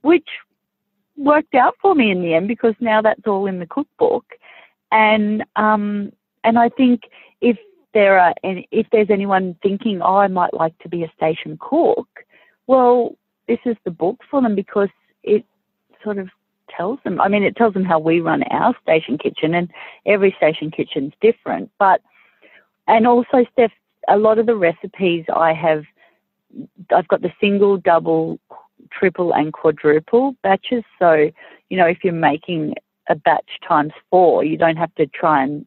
which worked out for me in the end because now that's all in the cookbook. And um, and I think if there are if there's anyone thinking, oh, I might like to be a station cook, well, this is the book for them because it sort of tells them. I mean, it tells them how we run our station kitchen, and every station kitchen's different. But and also, Steph, a lot of the recipes I have, I've got the single, double, triple, and quadruple batches. So you know, if you're making a batch times four, you don't have to try and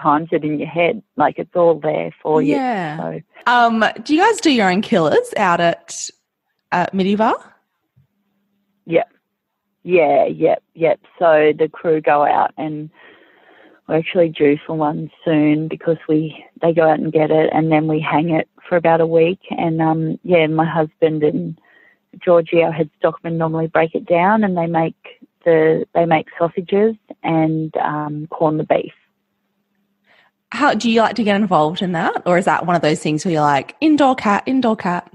times it in your head. Like it's all there for you. yeah. So Um, do you guys do your own killers out at, at Yep. Yeah, yep, yep. So the crew go out and we're actually due for one soon because we they go out and get it and then we hang it for about a week and um yeah, my husband and Georgie, our head stockman, normally break it down and they make the they make sausages and um corn the beef. How do you like to get involved in that, or is that one of those things where you're like indoor cat, indoor cat?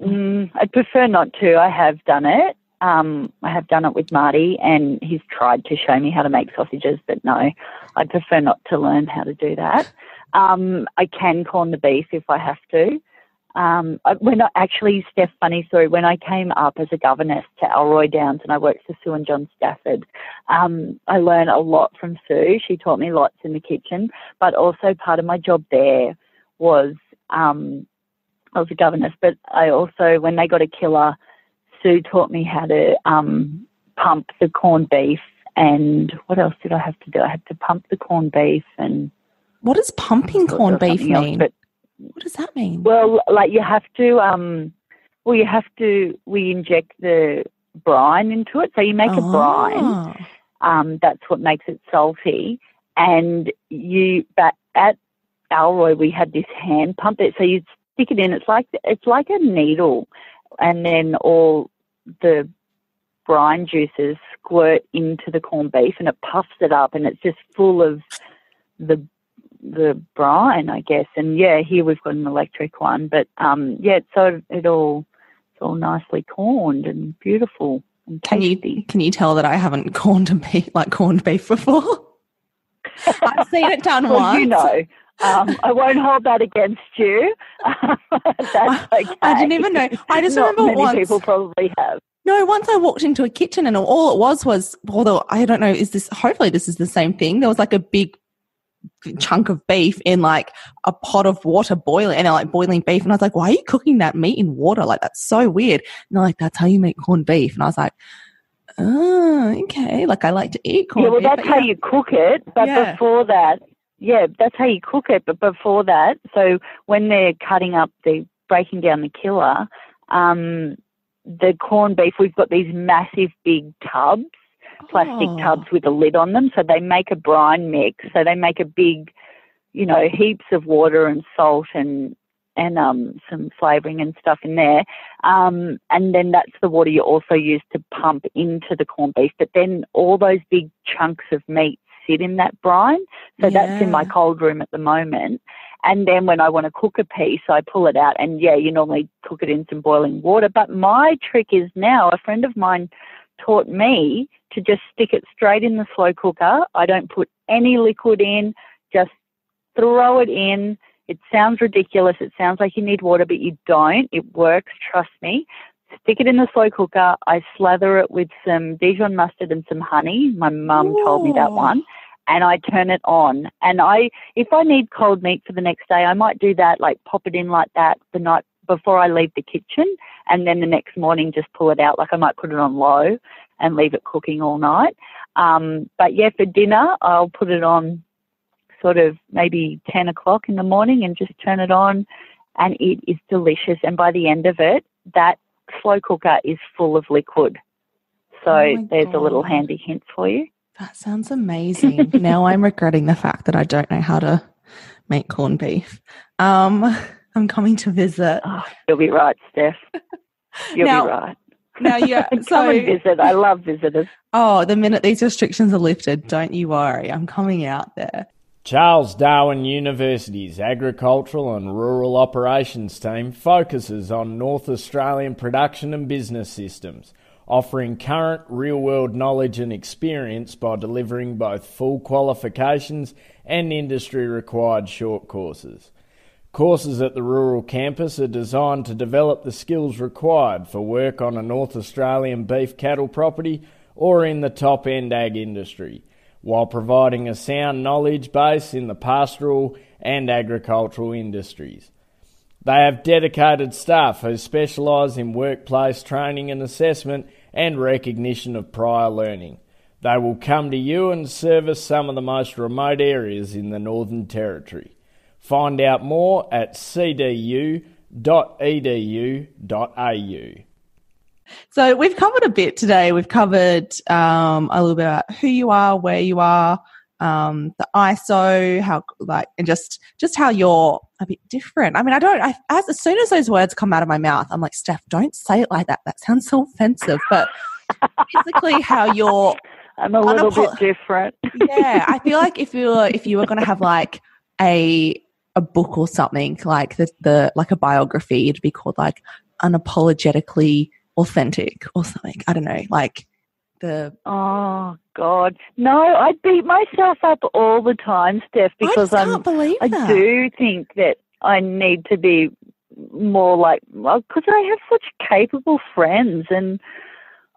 Mm, I'd prefer not to. I have done it. Um, I have done it with Marty, and he's tried to show me how to make sausages, but no, I'd prefer not to learn how to do that. Um, I can corn the beef if I have to. Um, when I, actually, Steph, funny story, when I came up as a governess to Alroy Downs and I worked for Sue and John Stafford, um, I learned a lot from Sue. She taught me lots in the kitchen, but also part of my job there was um, I was a governess, but I also, when they got a killer, Sue taught me how to um, pump the corned beef. And what else did I have to do? I had to pump the corned beef and What does pumping corned beef else, mean? but what does that mean? well, like you have to, um, well, you have to. We inject the brine into it, so you make a brine. Ah. Um, that's what makes it salty. And you, but at Alroy, we had this hand pump that so you stick it in. It's like it's like a needle, and then all the brine juices squirt into the corned beef and it puffs it up and it's just full of the the brine, I guess. And yeah, here we've got an electric one, but um, yeah, so it all it's all nicely corned and beautiful and Can you can you tell that I haven't corned a beef like corned beef before? I've seen it done well, once. you know. Um, I won't hold that against you. That's okay. I didn't even know. I just remember many once. people probably have. No, once I walked into a kitchen and all it was was, although I don't know, is this, hopefully this is the same thing. There was like a big chunk of beef in like a pot of water boiling and they're like boiling beef. And I was like, why are you cooking that meat in water? Like, that's so weird. And they're like, that's how you make corned beef. And I was like, oh, okay. Like, I like to eat corned beef. Yeah, well, beef. that's how yeah. you cook it. But Yeah. before that, yeah, that's how you cook it. But before that, so when they're cutting up the breaking down the killer, um, the corned beef, we've got these massive big tubs, plastic Oh. tubs with a lid on them. So they make a brine mix. So they make a big, you know, heaps of water and salt and and um, some flavouring and stuff in there. Um, and then that's the water you also use to pump into the corned beef. But then all those big chunks of meat sit in that brine. So that's in my cold room at the moment. And then when I want to cook a piece, I pull it out. And yeah, you normally cook it in some boiling water. But my trick is now a friend of mine taught me to just stick it straight in the slow cooker. I don't put any liquid in, just throw it in. It sounds ridiculous. It sounds like you need water, but you don't. It works, trust me. Stick it in the slow cooker. I slather it with some Dijon mustard and some honey. My mum told me that one. And I turn it on. And I, if I need cold meat for the next day, I might do that, like pop it in like that the night before I leave the kitchen. And then the next morning, just pull it out. Like I might put it on low and leave it cooking all night. Um, but yeah, for dinner, I'll put it on sort of maybe 10 o'clock in the morning and just turn it on and it is delicious. And by the end of it, that slow cooker is full of liquid. So Oh there's a little handy hint for you. That sounds amazing. now I'm regretting the fact that I don't know how to make corned beef. Um, I'm coming to visit. Oh, you'll be right, Steph. You'll Now- be right. Now, yeah. Come So, and visit. I love visitors. oh, the minute these restrictions are lifted, don't you worry. I'm coming out there. Charles Darwin University's Agricultural and Rural Operations team focuses on North Australian production and business systems, offering current real world knowledge and experience by delivering both full qualifications and industry required short courses. Courses at the rural campus are designed to develop the skills required for work on a North Australian beef cattle property or in the top end ag industry, while providing a sound knowledge base in the pastoral and agricultural industries. They have dedicated staff who specialise in workplace training and assessment and recognition of prior learning. They will come to you and service some of the most remote areas in the Northern Territory. Find out more at cdu.edu.au. So we've covered a bit today. We've covered um, a little bit about who you are, where you are, um, the ISO, how like, and just just how you're a bit different. I mean, I don't. I, as, as soon as those words come out of my mouth, I'm like, Steph, don't say it like that. That sounds so offensive. But basically, how you're I'm a little Unapo- bit different. yeah, I feel like if you were if you were going to have like a a book or something like the the like a biography, it'd be called like unapologetically authentic or something. I don't know, like the Oh God, no! I beat myself up all the time, Steph, I because I'm. can't believe I that. do think that I need to be more like because I have such capable friends, and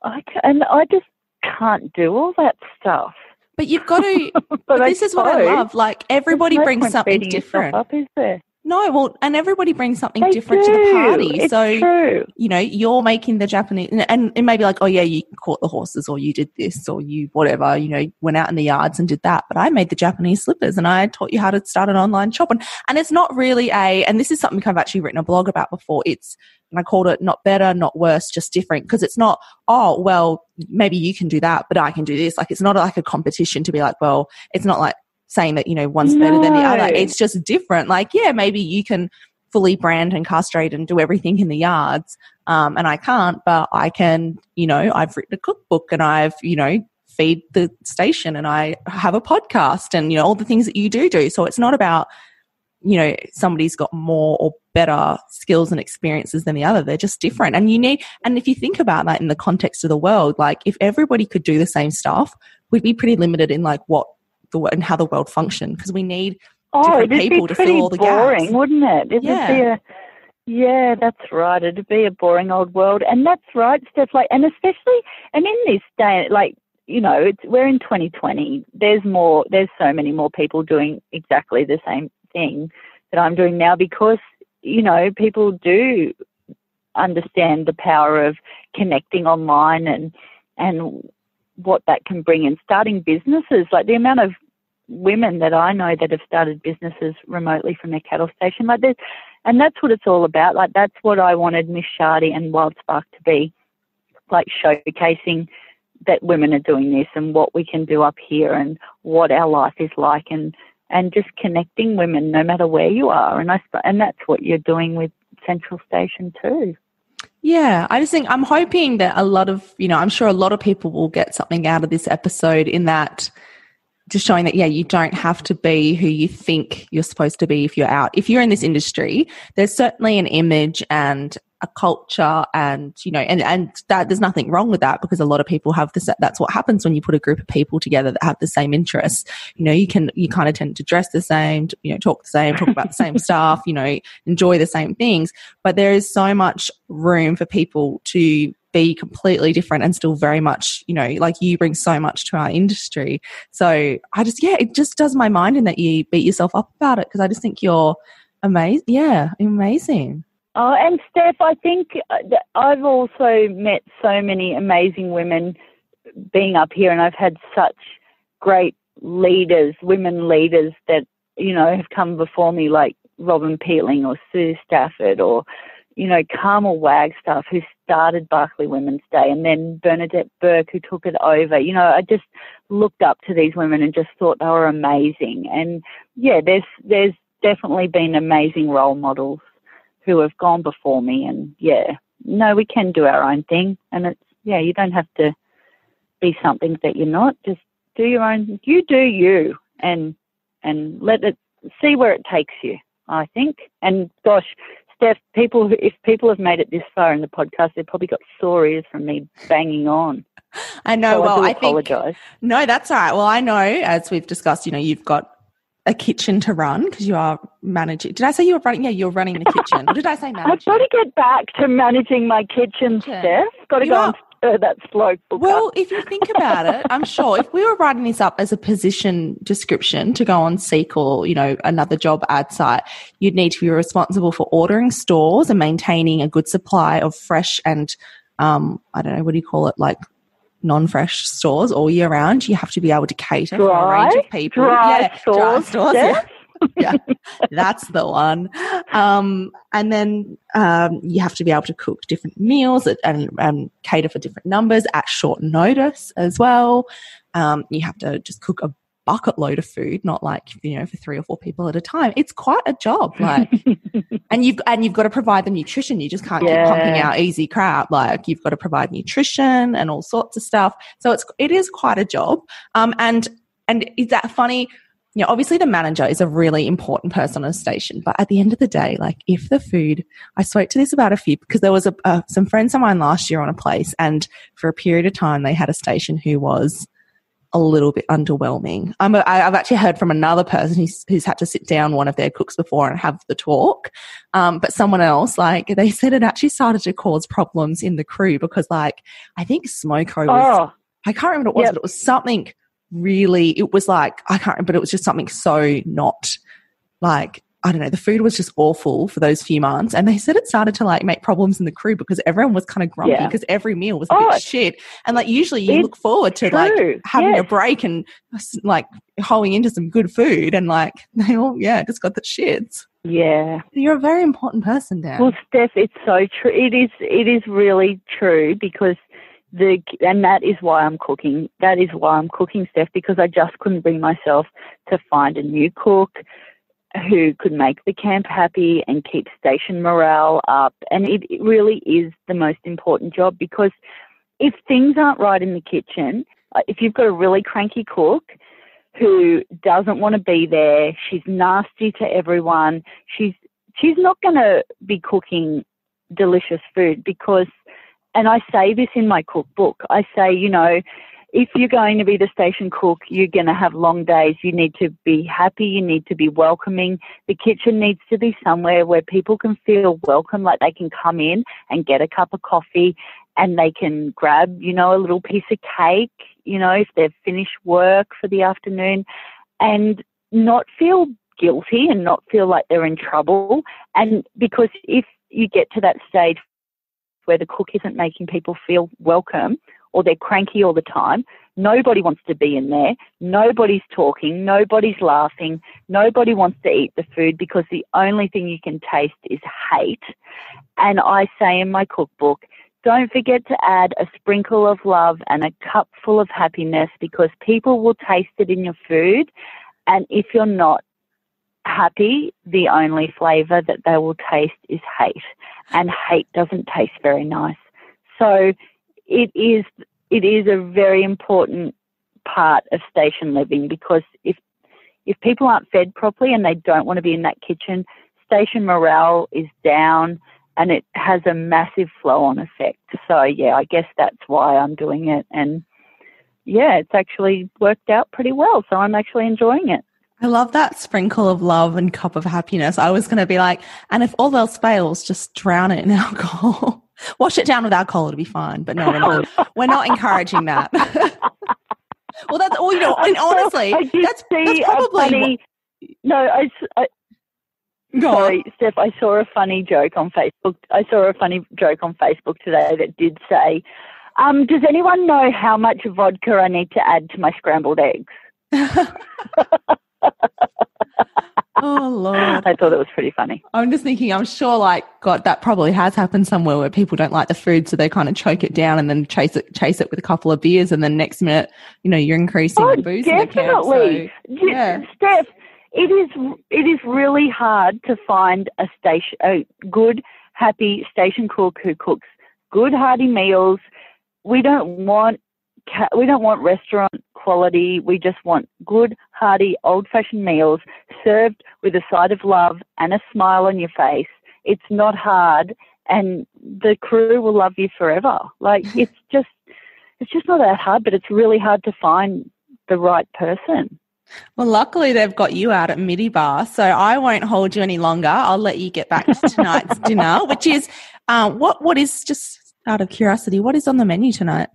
I and I just can't do all that stuff. But you've got to. But this is what I love. Like everybody brings something different. Up, is there? No, well, and everybody brings something They different to the party. It's so true. you know, you're making the Japanese, and, and it may be like, oh yeah, you caught the horses, or you did this, or you whatever, you know, went out in the yards and did that. But I made the Japanese slippers, and I taught you how to start an online shop, and and it's not really a, and this is something I've actually written a blog about before. It's and I called it not better, not worse, just different, because it's not, oh well, maybe you can do that, but I can do this. Like it's not like a competition to be like, well, it's not like saying that you know one's better than the other. It's just different. Like yeah, maybe you can fully brand and castrate and do everything in the yards. Um, and I can't, but I can, you know, I've written a cookbook and I've, you know, feed the station and I have a podcast and, you know, all the things that you do do. So it's not about, you know, somebody's got more or better skills and experiences than the other. They're just different. And you need, and if you think about that in the context of the world, like if everybody could do the same stuff, we'd be pretty limited in like what the, and how the world functioned because we need oh, different people to fill all the boring, gaps. wouldn't it? It'd Yeah. be a, yeah, that's right. It'd be a boring old world, and that's right, Steph. Like, and especially, and in this day, like you know, it's we're in 2020. There's more. There's so many more people doing exactly the same thing that I'm doing now because you know people do understand the power of connecting online and and what that can bring and starting businesses. Like the amount of women that I know that have started businesses remotely from their cattle station, like this, and that's what it's all about. Like that's what I wanted Miss Chardy and Wild Spark to be, like showcasing that women are doing this and what we can do up here and what our life is like and and just connecting women no matter where you are. And I and that's what you're doing with Central Station too. Yeah, I just think I'm hoping that a lot of, you know, I'm sure a lot of people will get something out of this episode in that just showing that, yeah, you don't have to be who you think you're supposed to be if you're out. If you're in this industry, there's certainly an image and a culture and, you know, and, and that there's nothing wrong with that because a lot of people have this, that's what happens when you put a group of people together that have the same interests. You know, you can, you kind of tend to dress the same, you know, talk the same, talk about the same stuff, you know, enjoy the same things. But there is so much room for people to be completely different and still very much, you know, like you bring so much to our industry. So I just, yeah, it just does my mind in that you beat yourself up about it because I just think you're amazing. Yeah, amazing. Oh, and Steph, I think uh, I've also met so many amazing women being up here, and I've had such great leaders, women leaders that you know have come before me, like Robin Peeling or Sue Stafford or you know Carmel Wagstaff, who started Barkly Women's Day, and then Bernadette Burke, who took it over. You know, I just looked up to these women and just thought they were amazing. And yeah, there's there's definitely been amazing role models who have gone before me and yeah no we can do our own thing and it's yeah you don't have to be something that you're not just do your own you do you and and let it see where it takes you i think and gosh steph people if people have made it this far in the podcast they've probably got sore ears from me banging on I know. so well, i I think apologize no, that's all right. Well, I know as we've discussed, you know, you've got a kitchen to run because you are managing. Did I say you were running? Yeah, you're running the kitchen. or did I say i've managing? got to get back to managing my kitchen Kitchen. steph got to You go are- and that slow cooker. Well, if you think about it, I'm sure if we were writing this up as a position description to go on Seek or, you know, another job ad site, you'd need to be responsible for ordering stores and maintaining a good supply of fresh and, um, I don't know, what do you call it? Like non-fresh stores all year round. You have to be able to cater for a range of people. dry yeah, stores, dry stores. Yeah? yeah, that's the one. Um, and then um, you have to be able to cook different meals and, and cater for different numbers at short notice as well. Um, you have to just cook a bucket load of food, not like you know for three or four people at a time. It's quite a job, like, and you've and you've got to provide the nutrition. You just can't Yeah. keep pumping out easy crap. Like you've got to provide nutrition and all sorts of stuff. So it's it is quite a job. Um, and and is that funny? You know, obviously the manager is a really important person on a station, but at the end of the day, like if the food, I spoke to this about a few because there was a, uh, some friends of mine last year on a place, and for a period of time they had a station who was a little bit underwhelming. I'm a, I, I've actually heard from another person who's, who's had to sit down one of their cooks before and have the talk, um, but someone else, like they said, it actually started to cause problems in the crew because, like, I think Smoko was oh I can't remember what it was, Yep. but it was something really, it was like, I can't remember, but it was just something so not like, I don't know, the food was just awful for those few months. And they said it started to like make problems in the crew because everyone was kind of grumpy Yeah. because every meal was a Oh, bit shit. And like usually you look forward to like true. having a break and like hoeing into some good food. And like they all, yeah, just got the shits. yeah You're a very important person, Dan. Well, Steph, it's so true. It is. It is really true because the and that is why I'm cooking. That is why I'm cooking, Steph, because I just couldn't bring myself to find a new cook. who could make the camp happy and keep station morale up. And it, it really is the most important job because if things aren't right in the kitchen, uh, if you've got a really cranky cook who doesn't want to be there, she's nasty to everyone, she's she's not going to be cooking delicious food because and I say this in my cookbook. I say, you know, if you're going to be the station cook, you're going to have long days. You need to be happy. You need to be welcoming. The kitchen needs to be somewhere where people can feel welcome, like they can come in and get a cup of coffee and they can grab, you know, a little piece of cake, you know, if they've finished work for the afternoon and not feel guilty and not feel like they're in trouble. And because if you get to that stage where the cook isn't making people feel welcome or they're cranky all the time. Nobody wants to be in there. Nobody's talking. Nobody's laughing. Nobody wants to eat the food because the only thing you can taste is hate. And I say in my cookbook, don't forget to add a sprinkle of love and a cup full of happiness because people will taste it in your food. And if you're not happy, the only flavor that they will taste is hate. And hate doesn't taste very nice. So it is it is a very important part of station living because if if people aren't fed properly and they don't want to be in that kitchen, station morale is down and it has a massive flow on effect. So yeah, I guess that's why I'm doing it and yeah, it's actually worked out pretty well. So I'm actually enjoying it. I love that sprinkle of love and cup of happiness. I was going to be like, and if all else fails, just drown it in alcohol. Wash it down with alcohol, it'll be fine. But no, we're not, we're not encouraging that. well, that's all, you know, and honestly, that's, that's probably. Funny, no, I, I Sorry, Steph, I saw a funny joke on Facebook. I saw a funny joke on Facebook today that did say, um, does anyone know how much vodka I need to add to my scrambled eggs? oh Lord! I thought it was pretty funny. I'm just thinking. I'm sure, like, God, that probably has happened somewhere where people don't like the food, so they kind of choke it down and then chase it, chase it with a couple of beers, and then next minute, you know, you're increasing oh, the booze definitely. in the camp. So, yeah, Steph, it is it is really hard to find a station a good, happy station cook who cooks good, hearty meals. We don't want we don't want restaurant quality. We just want good, hearty, old fashioned meals served with a side of love and a smile on your face. It's not hard and the crew will love you forever. Like it's just, it's just not that hard, but it's really hard to find the right person. Well, luckily they've got you out at Mittiebah, so I won't hold you any longer. I'll let you get back to tonight's dinner, which is um, what what is just out of curiosity, what is on the menu tonight?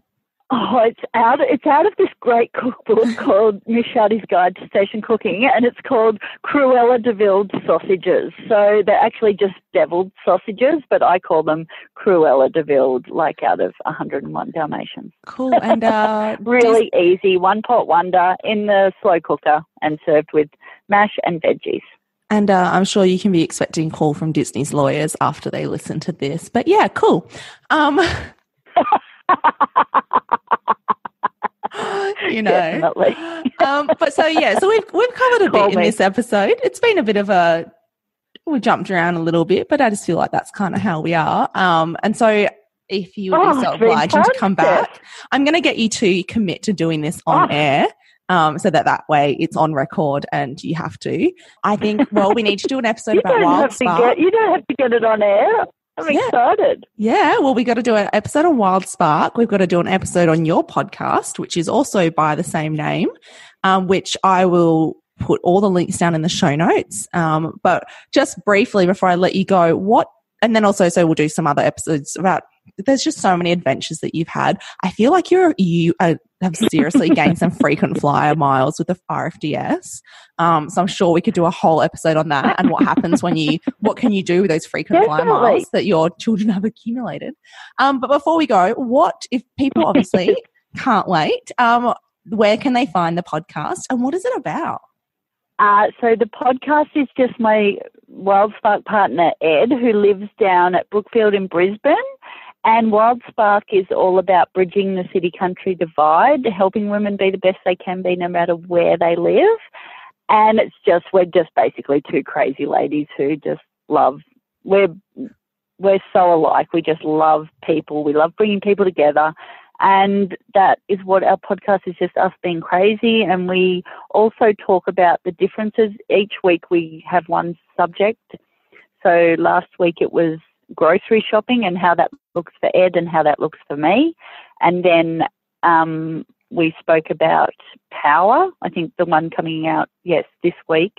Oh, it's out. It's out of this great cookbook called Miss Chardy's Guide to Station Cooking, and it's called Cruella de Vil sausages. So they're actually just deviled sausages, but I call them Cruella de Vil, like out of 101 Dalmatians. Cool and uh, really easy, one pot wonder in the slow cooker, and served with mash and veggies. And uh, I'm sure you can be expecting call from Disney's lawyers after they listen to this. But yeah, cool. Um, you know. um, but so yeah, so we've we've covered a Call bit me. in this episode. It's been a bit of a we jumped around a little bit, but I just feel like that's kind of how we are. Um, and so if you would oh, be so obliging to come back, I'm going to get you to commit to doing this on oh. air. Um, so that that way it's on record and you have to. I think, well, we need to do an episode about Wild Spark. Get, you don't have to get it on air. I'm yeah. excited. Yeah. Well, we got to do an episode on Wild Spark. We've got to do an episode on your podcast, which is also by the same name, um, which I will put all the links down in the show notes. Um, but just briefly before I let you go, what, and then also, so we'll do some other episodes about there's just so many adventures that you've had. I feel like you're you uh, have seriously gained some frequent flyer miles with the RFDS. Um, so I'm sure we could do a whole episode on that and what happens when you what can you do with those frequent flyer miles that your children have accumulated. Um, but before we go, what if people obviously can't wait? Um, where can they find the podcast and what is it about? Uh, so the podcast is just my Wild Spark partner Ed, who lives down at Brookfield in Brisbane, and Wild Spark is all about bridging the city country divide, helping women be the best they can be no matter where they live. and it's just we're just basically two crazy ladies who just love we're we're so alike. We just love people. We love bringing people together. And that is what our podcast is just us being crazy. And we also talk about the differences. Each week we have one subject. So last week it was grocery shopping and how that looks for Ed and how that looks for me. And then um, we spoke about power. I think the one coming out, yes, this week,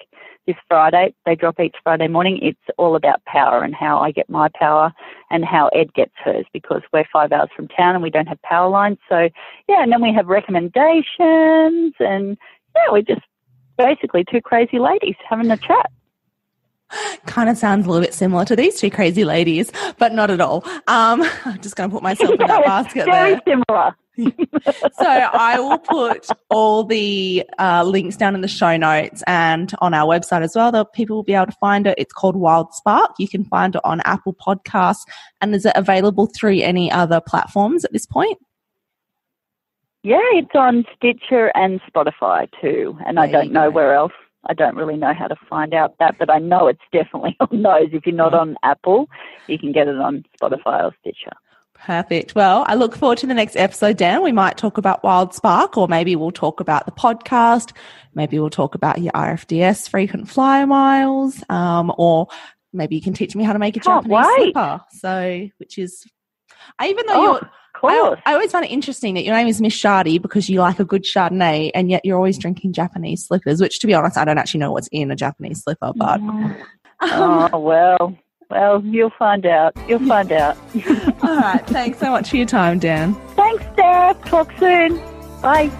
this Friday, they drop each Friday morning. It's all about power and how I get my power and how Ed gets hers because we're five hours from town and we don't have power lines. So, yeah, and then we have recommendations and, yeah, we're just basically two crazy ladies having a chat kind of sounds a little bit similar to these two crazy ladies, but not at all. Um, I'm just going to put myself in that basket very there. similar. so I will put all the uh, links down in the show notes and on our website as well. That people will be able to find it. It's called Wild Spark. You can find it on Apple Podcasts. And is it available through any other platforms at this point? Yeah, it's on Stitcher and Spotify too. And there I don't know where else. I don't really know how to find out that, but I know it's definitely on those. If you're not on Apple, you can get it on Spotify or Stitcher. Perfect. Well, I look forward to the next episode, Dan. We might talk about Wild Spark, or maybe we'll talk about the podcast. Maybe we'll talk about your RFDS frequent flyer miles, um, or maybe you can teach me how to make a Can't Japanese wait. slipper. So, which is, even though Oh, you're, course. I, I always find it interesting that your name is Miss Chardy because you like a good Chardonnay, and yet you're always drinking Japanese slippers. Which, to be honest, I don't actually know what's in a Japanese slipper, but. Um, oh well, well, you'll find out. You'll find out. All right. Thanks so much for your time, Dan. Thanks, Steph. Talk soon. Bye.